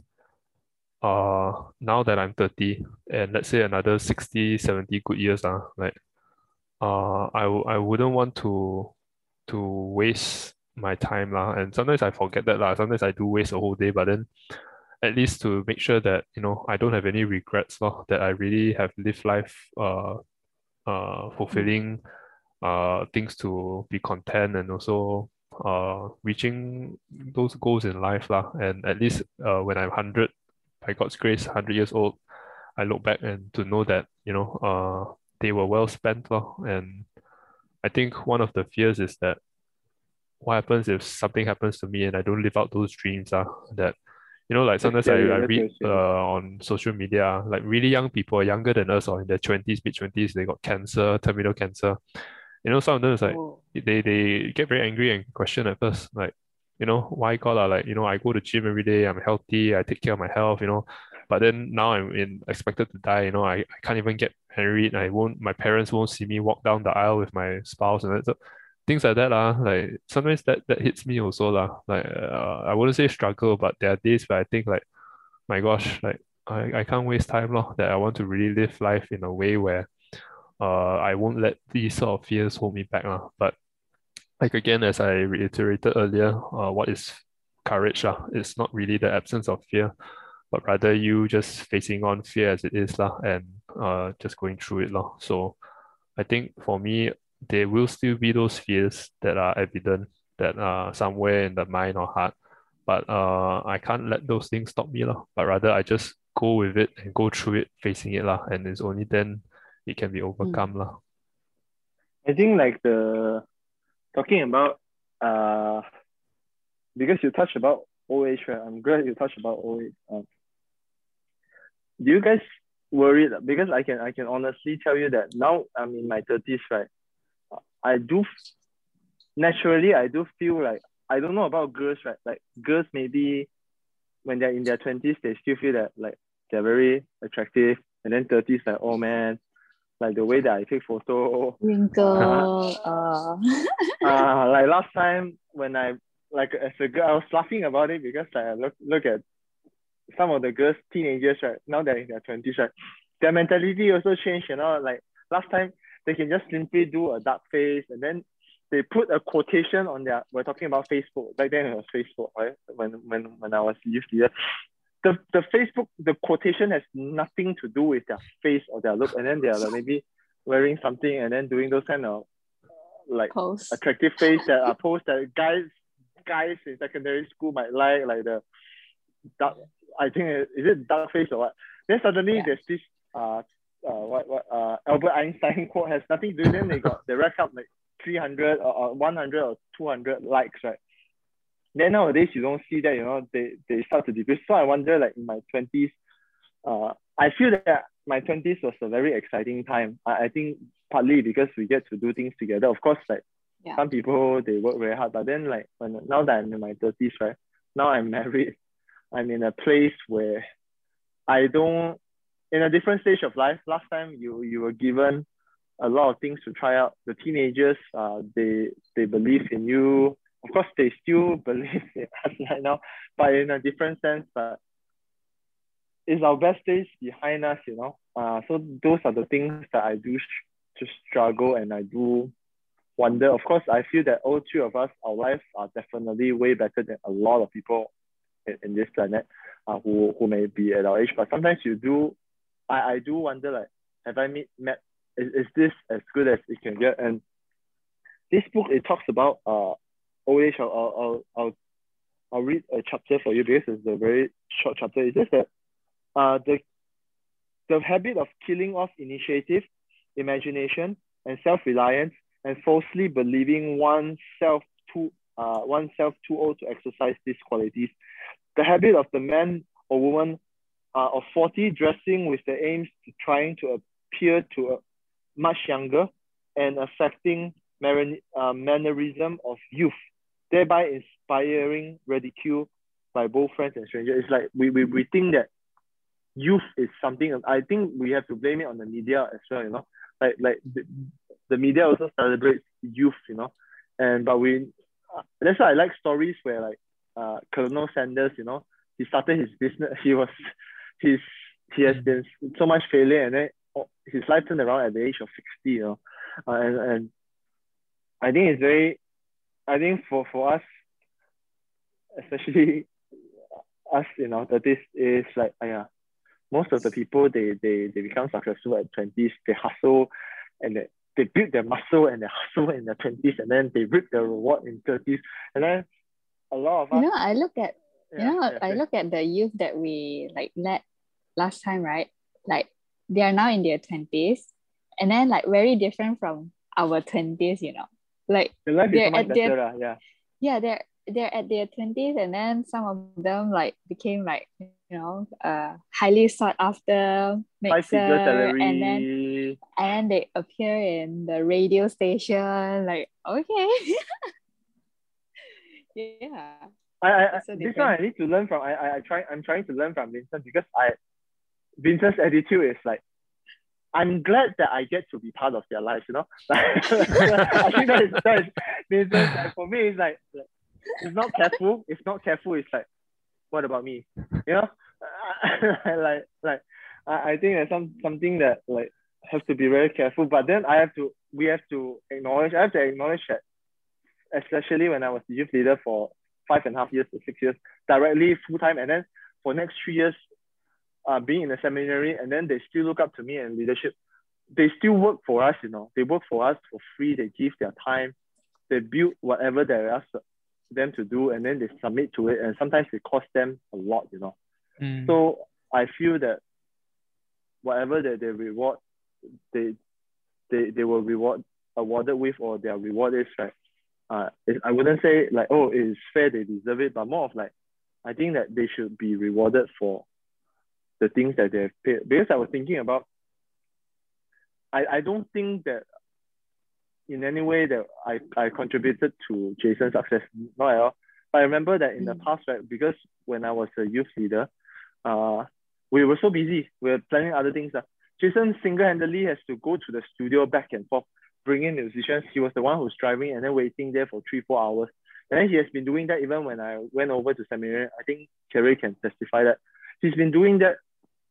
uh now that I'm 30 and let's say another 60, 70 good years, uh, like uh I, w- I wouldn't want to to waste my time lah. And sometimes I forget that lah. Sometimes I do waste a whole day, but then at least to make sure that you know I don't have any regrets lah, that I really have lived life uh uh fulfilling uh things to be content and also uh reaching those goals in life lah. And at least uh when I'm 100 by God's grace 100 years old I look back and to know that you know uh they were well spent lah. And I think one of the fears is that what happens if something happens to me and I don't live out those dreams ah that you know like sometimes I, I read uh, on social media ah, like really young people younger than us or in their 20s mid 20s they got cancer terminal cancer you know some of them is like Oh. they they get very angry and question at first like you know why God ah like you know I go to gym every day I'm healthy I take care of my health you know. But then now I'm in expected to die you know I, I can't even get married I won't my parents won't see me walk down the aisle with my spouse and that so things like that lah like sometimes that that hits me also lah. Like uh, I wouldn't say struggle but there are days where I think like my gosh like I, I can't waste time lor that I want to really live life in a way where uh I won't let these sort of fears hold me back lah but like again as I reiterated earlier uh what is courage lah it's not really the absence of fear but rather you just facing on fear as it is lah and uh just going through it lah. So I think for me there will still be those fears that are evident that are somewhere in the mind or heart but uh I can't let those things stop me lah. But rather I just go with it and go through it facing it lah and it's only then it can be overcome lah. I think like the talking about uh because you touched about old age, right? I'm glad you touched about old age. Um, do you guys worried? Because I can I can honestly tell you that now I'm in my thirties, right? I do naturally I do feel like I don't know about girls, right? Like girls maybe when they're in their twenties, they still feel that like they're very attractive, and then thirties like oh man, like the way that I take photo, Wrinkle. Uh, *laughs* uh, like last time when I like as a girl, I was laughing about it because like, I look look at some of the girls, teenagers, right? Now they're in their twenties, right? Their mentality also changed. You know, like last time they can just simply do a dark face and then they put a quotation on their. We're talking about Facebook. Back then it was Facebook, right? When when when I was youth leader, the the Facebook the quotation has nothing to do with their face or their look, and then they are like maybe wearing something and then doing those kind of like Post. attractive face that are posts that guys guys in secondary school might like, like the dark. I think it- is it dark face or what? Then suddenly Yeah. there's this uh uh what what uh Albert Einstein quote has nothing to do. Then they got they rack up like three hundred or, or one hundred or two hundred likes, right? Then nowadays you don't see that, you know, they they start to decrease. So I wonder, like in my twenties, uh, I feel that my twenties was a very exciting time. I, I think partly because we get to do things together. Of course, like Yeah. some people they work very hard, but then like when now that I'm in my thirties, right? Now I'm married. I'm in a place where I don't in a different stage of life. Last time you you were given a lot of things to try out. The teenagers, uh, they they believe in you. Of course, they still *laughs* believe in us right now, but in a different sense. But it's our best days behind us, you know. Uh, so those are the things that I do to struggle and I do wonder. Of course, I feel that all three of us, our lives are definitely way better than a lot of people in, in this planet uh, who, who may be at our age. But sometimes you do, I, I do wonder like, have I meet, met, is, is this as good as it can get? And this book, it talks about uh, age. I'll, I'll, I'll, I'll, read a chapter for you because it's a very short chapter. It says that uh, the, the habit of killing off initiative, imagination, and self-reliance, and falsely believing oneself too uh, oneself too old to exercise these qualities. The habit of the man or woman uh, of 40 dressing with the aims to trying to appear to a much younger and affecting uh, mannerism of youth, thereby inspiring ridicule by both friends and strangers. It's like we, we, we think that youth is something, I think we have to blame it on the media as well, you know, like, like the, the media also celebrates youth, you know, and, but we, that's why I like stories where like, uh, Colonel Sanders, you know, he started his business, he was, he's, he has been so much failure and then oh, his life turned around at the age of 60, you know, uh, and, and I think it's very, I think for, for us, especially *laughs* us in our 30s, is like, uh, yeah, most of the people, they, they, they become successful at 20s, they hustle and they, they build their muscle and they hustle in their 20s and then they reap their reward in 30s. And then a lot of You know, I look at yeah, you know, yeah, I look at the youth that we like led last time, right? Like they are now in their twenties, and then like very different from our twenties. You know, like the life is they're so much at their- yeah. yeah, they're they're at their twenties, and then some of them like became like you know, uh, highly sought after mixer, and then and they appear in the radio station. Like okay, *laughs* yeah. I, I, so this one I need to learn from. I, I, I try. I'm trying to learn from Vincent because I, Vincent's attitude is like, I'm glad that I get to be part of their lives. You know, *laughs* I think that is that is Vincent. Like, for me, it's like, it's not careful. It's not careful. It's like, what about me? You know, *laughs* like like I, I think that's some something that like has to be very careful. But then I have to. We have to acknowledge. I have to acknowledge that, especially when I was the youth leader for five and a half years to six years directly full time, and then for next three years, uh, being in the seminary, and then they still look up to me and leadership. They still work for us, you know. They work for us for free. They give their time. They build whatever they ask them to do, and then they submit to it. And sometimes it costs them a lot, you know. Mm. So I feel that whatever that they reward, they they they will reward awarded with or their reward is right. Uh, it, I wouldn't say like oh it's fair they deserve it, but more of like I think that they should be rewarded for the things that they have paid. Because I was thinking about, I I don't think that in any way that I, I contributed to Jason's success, not at all. But I remember that in the Mm. past, right, because when I was a youth leader, uh, we were so busy. We were planning other things. Uh. Jason single-handedly has to go to the studio back and forth, bring in musicians. He was the one who's driving and then waiting there for three, four hours. And then he has been doing that even when I went over to seminary. I think Kerry can testify that he's been doing that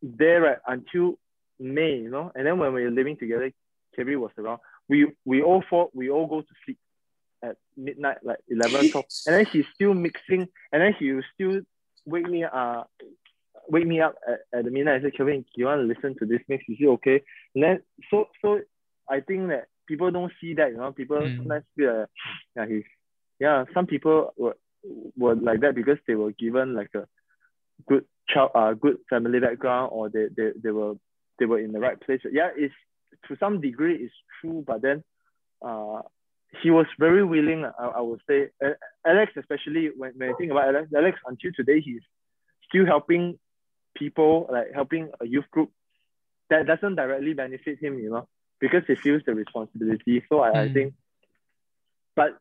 there right, until May, you know. And then when we were living together, Kerry was around. We we all four we all go to sleep at midnight, like 11, 12. and then he's still mixing, and then he will still wake me uh wake me up at, at the midnight and say, Kevin, you want to listen to this mix? Is it okay? And then so so I think that people don't see that, you know, people Mm. sometimes feel like, yeah, he's yeah, some people were were like that because they were given like a good child uh good family background or they, they, they were they were in the right place. Yeah, it's to some degree it's true, but then uh he was very willing, I, I would say. Uh, Alex, especially when, when I think about Alex, Alex until today he's still helping people, like helping a youth group that doesn't directly benefit him, you know, because he feels the responsibility. So I, I Mm. think, but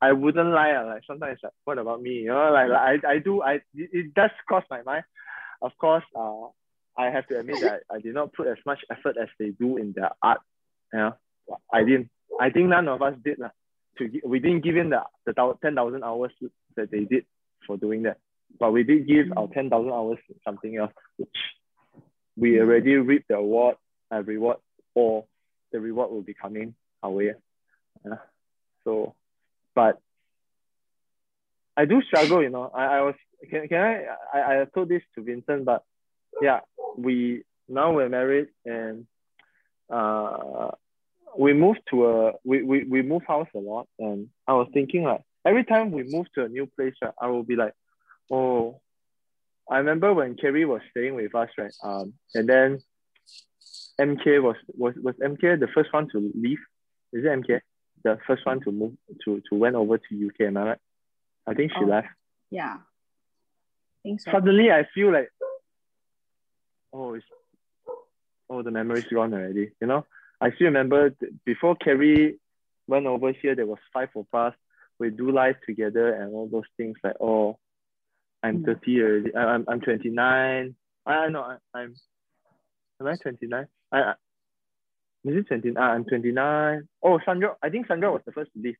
I wouldn't lie. uh, Like sometimes, like, what about me? You know, like, like I, I do. I it, does cross my mind. Of course, uh, I have to admit that I did not put as much effort as they do in their art. You know, I didn't. I think none of us did lah. To we didn't give in the the ten thousand hours that they did for doing that, but we did give our ten thousand hours something else, which we already reap the award, uh, reward, or the reward will be coming our way. Yeah. So, but I do struggle, you know. I, I was can, can I, I I told this to Vincent, but yeah, we now we're married and uh we moved to a we, we, we move house a lot and I was thinking like every time we move to a new place, I will be like, oh, I remember when Kerry was staying with us, right? Um, and then MK was was was MK the first one to leave? Is it MK? The first one to move to to went over to UK, am I right? I think she Oh. left. Yeah. think so. Suddenly I feel like oh it's oh the memory's gone already. You know? I still remember th- before Kerry went over here, there was five of us. We do life together and all those things like oh I'm Mm. 30 already. I, I'm I'm 29. I I know I, I'm am I 29? I, I is it 29? Ah, I'm 29. Oh Sandra, I think Sandra was the first to leave.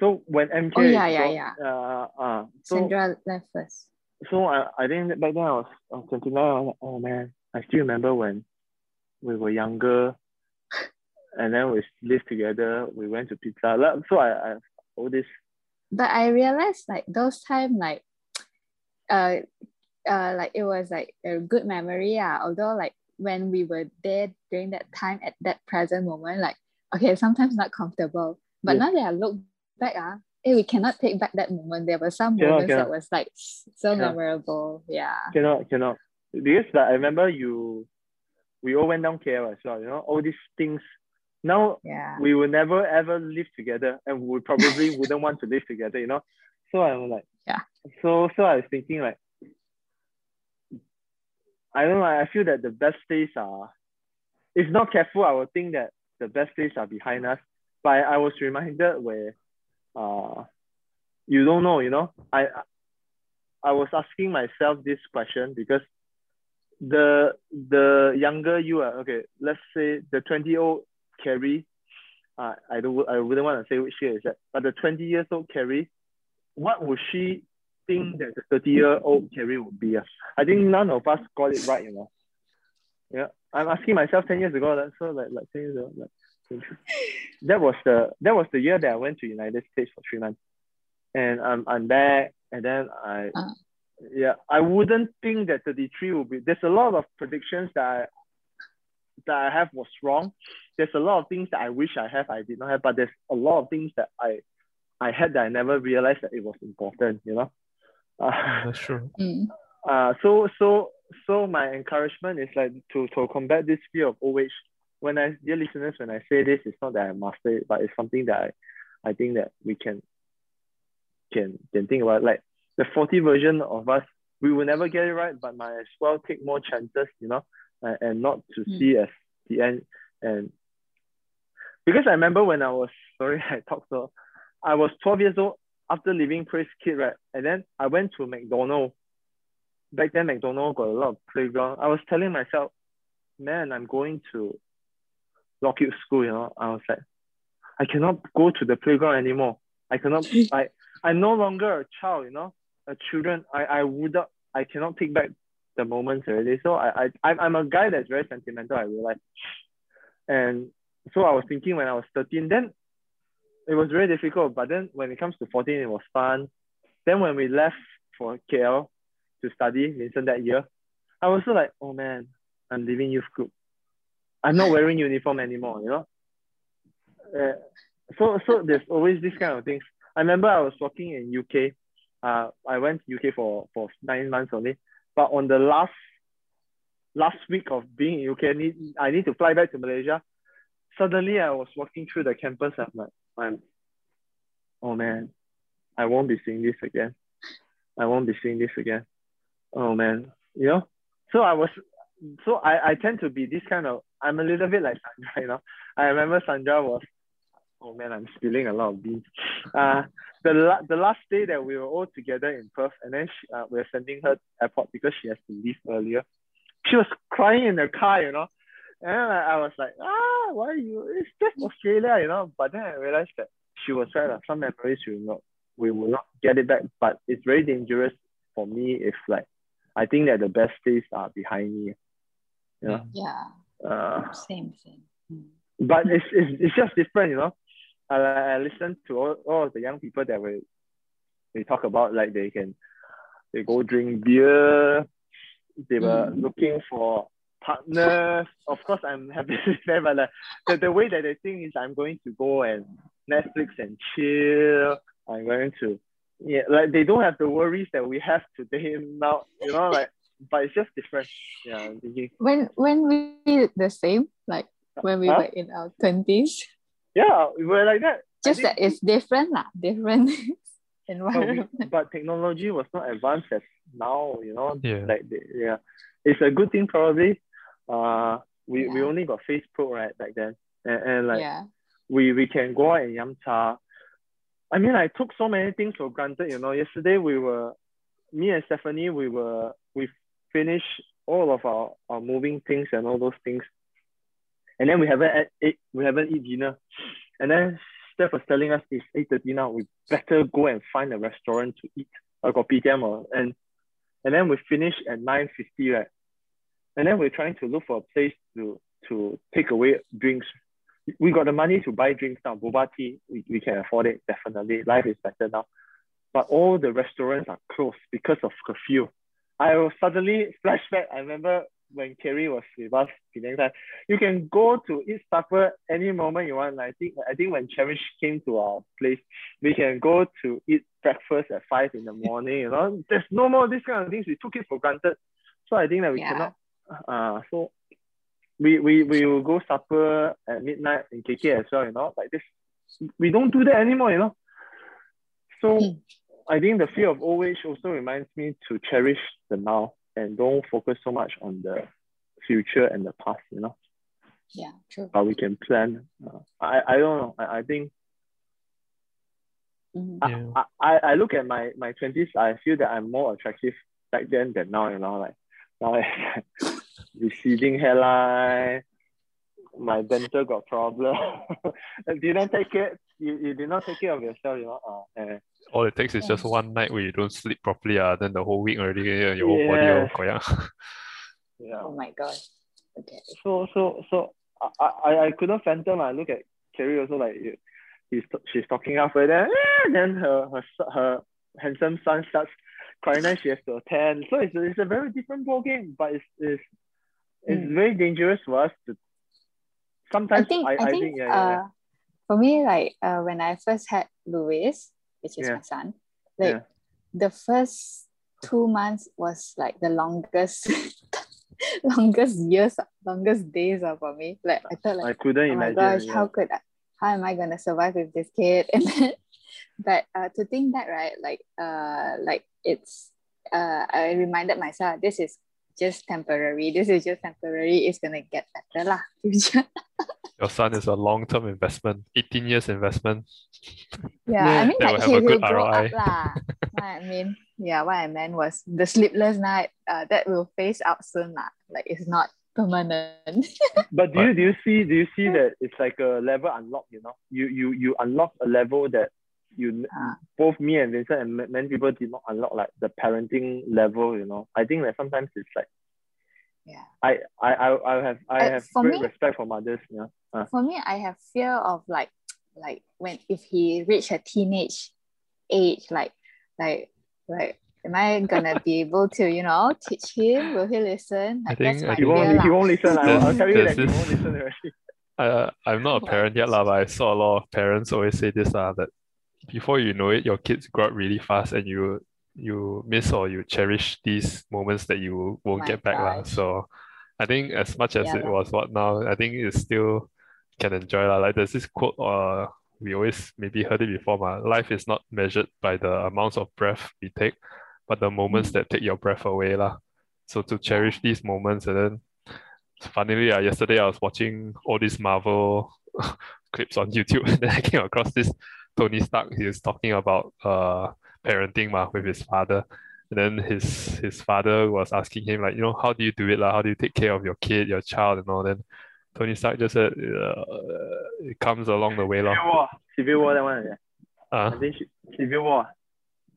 So when MK Oh, yeah, yeah, yeah. Uh, uh, so, Sandra left first. so I, I think back then I was, I was 29. I was like, oh man, I still remember when we were younger and then we lived together. We went to pizza. So I, I all this. But I realized like those time like *tsk* uh uh like it was like a good memory, yeah. Although like when we were there during that time at that present moment, like okay, sometimes not comfortable. But Yeah. now that I look back, ah, eh, we cannot take back that moment. There were some Cannot, moments that was like so Cannot. memorable. Yeah. Cannot, cannot. Because like, I remember you, we all went down KL as well, you know, all these things. Now Yeah. we will never ever live together and we probably wouldn't want to live together, you know. So I'm like, Yeah. So so I was thinking like, I don't know. I feel that the best days are, if not careful, I would think that the best days are behind us. But I was reminded where, uh, you don't know, you know. I I was asking myself this question because the the younger you are okay. Let's say the twenty year old Kerry, uh, I don't I wouldn't want to say which year is that, but the twenty years old Kerry, what would she think that the thirty year old Kerry would be? Uh? I think none of us got it right, you know. Yeah, I'm asking myself ten years ago. So like like ten years ago, like that was the that was the year that I went to United States for three months, and I'm I'm back, and then I Uh. yeah I wouldn't think that 33 will be. There's a lot of predictions that I, that I have was wrong. There's a lot of things that I wish I have I did not have, but there's a lot of things that I I had that I never realized that it was important. You know. Uh, That's *laughs* true. Mm. uh, so so so my encouragement is like to to combat this fear of old age. When I dear listeners, when I say this, it's not that I master it, but it's something that I, I think that we can can can think about. Like the 40 version of us, we will never get it right, but might as well take more chances, you know, and, and not to Mm. see as the end. And because I remember when I was *laughs* sorry, I talked so I was 12 years old after leaving Praise Kid, right? And then I went to McDonald's back then McDonald got a lot of playground. I was telling myself, man, I'm going to Lockheed School, you know. I was like, I cannot go to the playground anymore. I cannot *laughs* I I'm no longer a child, you know, a children. I, I would not, I cannot take back the moments already. So I, I, I'm a guy that's very sentimental, I realize. And so I was thinking when I was 13, then it was very difficult. But then when it comes to 14, it was fun. Then when we left for KL to study Vincent that year, I was like, oh man, I'm leaving youth group. I'm not wearing uniform anymore, you know? Uh, so so there's always this kind of things. I remember I was working in UK. Uh, I went to UK for, for nine months only. But on the last last week of being in UK, I need, I need to fly back to Malaysia. Suddenly I was walking through the campus. I'm like, I'm, oh man, I won't be seeing this again. I won't be seeing this again. Oh man, you know. So I was, so I, I tend to be this kind of. I'm a little bit like Sandra, *laughs* you know. I remember Sandra was, oh man, I'm spilling a lot of beans. *laughs* Uh, the la- the last day that we were all together in Perth, and then she, uh, we are sending her to airport because she has to leave earlier. She was crying in the car, you know. And I, I was like, ah, why are you? It's just Australia, you know. But then I realized that she was right. Uh, some memories we will not, we will not get it back. But it's very dangerous for me if like, I think that the best days are behind me. You know? Yeah. Uh, Same thing. Mm. but it's, it's, it's just different, you know. I, I listen to all, all the young people that we, they talk about like they can, they go drink beer, they were Mm. looking for partners. Of course, I'm happy *laughs* with them, but like, the, the way that they think is I'm going to go and Netflix and chill. I'm going to, yeah, like they don't have the worries that we have today now, you know, like, but it's just different. Yeah, When when we the same, like when we Huh? were in our twenties, yeah, we were like that. Just think- that it's different lah, different *laughs* but, we, environment. *laughs* but technology was not advanced as now, you know. Yeah. Like the, yeah, it's a good thing probably. Uh, we, we only got Facebook right back then, and, and like yeah. we we can go out and yum cha. I mean, I took so many things for granted. You know, yesterday we were, me and Stephanie, we were we finished all of our, our moving things and all those things, and then we haven't ate, we haven't eat dinner, and then Steph was telling us it's eight thirty now. We better go and find a restaurant to eat or kopitiam or and and then we finish at nine fifty right, and then we're trying to look for a place to to take away drinks we got the money to buy drinks now. Boba tea, we, we can afford it, definitely. Life is better now. But all the restaurants are closed because of curfew. I will suddenly flashback. I remember when Kerry was with us Penang time, you can go to eat supper any moment you want. I think I think when Cherish came to our place, we can go to eat breakfast at five in the morning. You know, there's no more this kind of things. We took it for granted. So I think that we Yeah. cannot uh so we, we we will go supper at midnight in KK as well, you know, like this. We don't do that anymore, you know. So Hmm. I think the fear of old age also reminds me to cherish the now and don't focus so much on the future and the past, you know. Yeah, true. But we can plan. Uh, I, I don't know. I, I think Mhm. I, Yeah. I, I I look at my my twenties. I feel that I'm more attractive back then than now. You know, like now it's *laughs* like receding hairline. My dental got problem. *laughs* And didn't take it. You, you did not take care of yourself. You know. Uh, eh. All it takes is just one night where you don't sleep properly, uh, then the whole week already uh, your whole body will Yes. *laughs* yeah. Oh my god. Okay. So so so I I, I couldn't fathom. I look at Kerry also like you- he's she's talking halfway there. "Ah," Then her her her handsome son starts crying. Then she has to attend. So it's a, it's a very different ball game. But it's it's it's Mm. very dangerous for us to. Sometimes I think I, think, yeah, yeah, yeah. uh for me like uh when I first had Louis, which is my son, like the first two months was like the longest *laughs* longest years longest days uh, for me. Like I thought like I couldn't oh my imagine. gosh, how could I, how am I gonna survive with this kid? *laughs* And then, but uh, to think that right, like uh, like it's uh, I reminded myself this is just temporary. This is just temporary. It's gonna get better lah. *laughs* Your son is a long-term investment, 18 years investment. Yeah, Yeah. I mean like he will grow ROI. up lah. what I mean, yeah, what I meant was the sleepless night. Uh, that will phase out soon lah. Like it's not permanent. *laughs* But do you do you see do you see that it's like a level unlock? You know, you you you unlock a level that you Ah. both me and Vincent and many people did not unlock like the parenting level. You know, I think that sometimes it's like Yeah. I I I, I have I Uh, have great me- respect for mothers. You know, uh, For me, I have fear of like like when if he reach a teenage age, like like like am I gonna be able to, you know, teach him? Will he listen? I think that's he, won't, fear, he won't listen. I'll, I'll tell you that he won't listen. Already. *laughs* I, I'm not a parent yet, lah, but I saw a lot of parents always say this, uh, that before you know it, your kids grow up really fast and you you miss or you cherish these moments that you won't My get back. lah. So I think as much as Yeah it was what now, I think it's still can enjoy. lah. Like there's this quote, uh, we always maybe heard it before, ma. Life is not measured by the amounts of breath we take, but the moments Mm. that take your breath away. lah. So to cherish these moments and then funnily, uh, yesterday I was watching all these Marvel *laughs* clips on *laughs* YouTube, and then I came across this Tony Stark. He was talking about uh parenting ma, with his father. And then his his father was asking him like, you know, how do you do it? Like, how do you take care of your kid, your child, and all? Then Tony Stark just said, uh, it comes along the way, Civil. War, Civil War, that one. I Uh, think Civil War.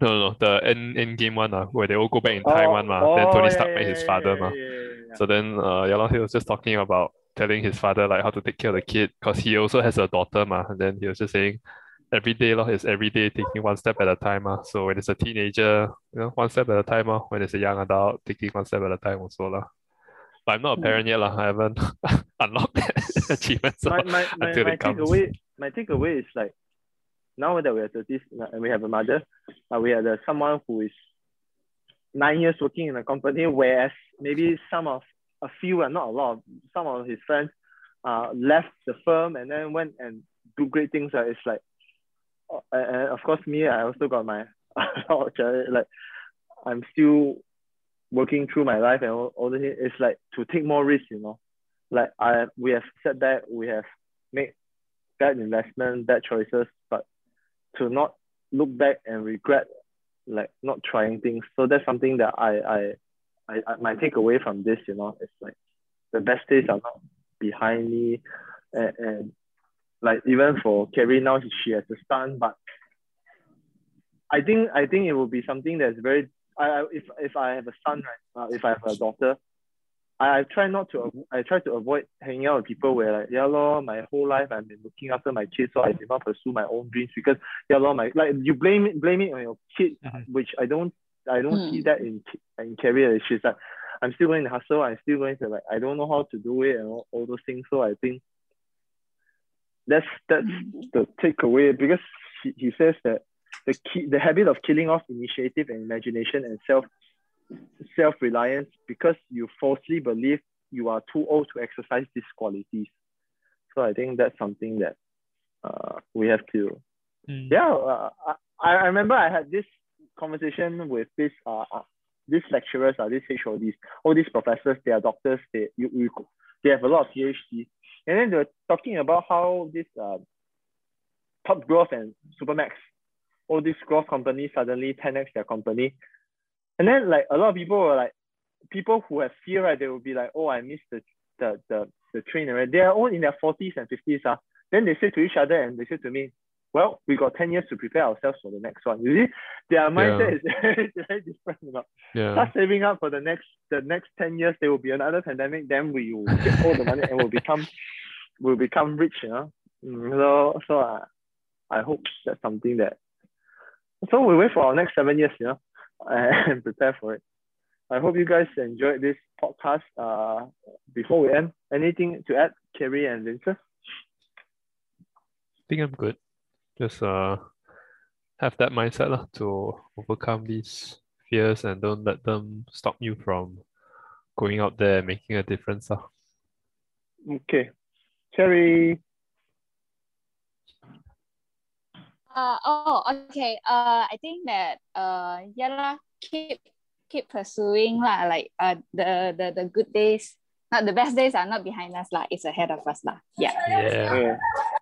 no, no, no, the end end game one, uh, where they all go back in time one, ma. Then Tony Stark yeah, met his father, yeah, ma. yeah. So then, uh, yeah, he was just talking about telling his father like how to take care of the kid because he also has a daughter, ma. And then he was just saying, every day, lor, is every day taking one step at a time, ma. So when it's a teenager, you know, one step at a time, ma. When it's a young adult, taking one step at a time also, lah. But I'm not a Mm. parent yet, lah. I haven't *laughs* unlocked that *laughs* achievement. So my, my, my, until my it comes. takeaway my takeaway is like now that we're 30s and we have a mother, uh, we have uh, someone who is nine years working in a company, whereas maybe some of a few and not a lot of some of his friends uh, left the firm and then went and do great things. Uh, it's like, uh, and of course, me, I also got my *laughs* like I'm still working through my life and all, all this. It's like to take more risks, you know. Like I we have said that we have made bad investment, bad choices, but to not look back and regret like not trying things. So that's something that I I I, I my takeaway from this, you know, it's like the best days are not behind me and, and like even for Kerry now she has a son, but I think I think it will be something that's very I, I if if I have a son right uh, if I have a daughter I, I try not to I try to avoid hanging out with people where like yeah lor my whole life I've been looking after my kids so I did not pursue my own dreams because yeah lor my like you blame it blame it on your kid Mhm. which I don't I don't Mm. see that in in Kerry she's like I'm still going to hustle I'm still going to like I don't know how to do it and all, all those things so I think that's that's the takeaway because he, he says that the key the habit of killing off initiative and imagination and self self reliance because you falsely believe you are too old to exercise these qualities. So I think that's something that uh, we have to Mm. yeah uh, I, I remember I had this conversation with this uh, uh these lecturers uh, these HODs all these professors they are doctors they you, you they have a lot of PhD and then they were talking about how this uh, Top Glove and Supermax all these growth companies suddenly 10x their company and then like a lot of people were like people who have fear right they will be like oh I missed the the the, the train right they are all in their 40s and 50s uh. then they say to each other and they say to me well, we got 10 years to prepare ourselves for the next one. You see, their mindset is *laughs* very, very different. You know? Yeah. Start saving up for the next the next 10 years, there will be another pandemic, then we will get all the money and will become *laughs* will become rich, you know. Mm, So so uh, I hope that's something that so we wait for our next seven years, you know, *laughs* and prepare for it. I hope you guys enjoyed this podcast. Uh, before we end, anything to add, Kerry and Vincent? I think I'm good. Just uh have that mindset lah, to overcome these fears and don't let them stop you from going out there making a difference. lah. Okay, Kerry. Uh, oh, okay. Uh, I think that uh, yeah lah, keep keep pursuing lah. Like uh, the the the good days, not the best days are not behind us lah. It's ahead of us lah. Yeah. Yeah. Okay.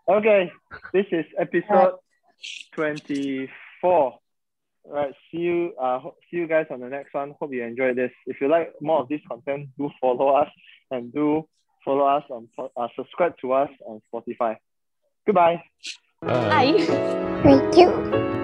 Okay, this is episode 24. Right, see you uh see you guys on the next one. Hope you enjoyed this. If you like more of this content, do follow us and do follow us on po- uh, subscribe to us on Spotify. Goodbye. Bye. Bye. Thank you.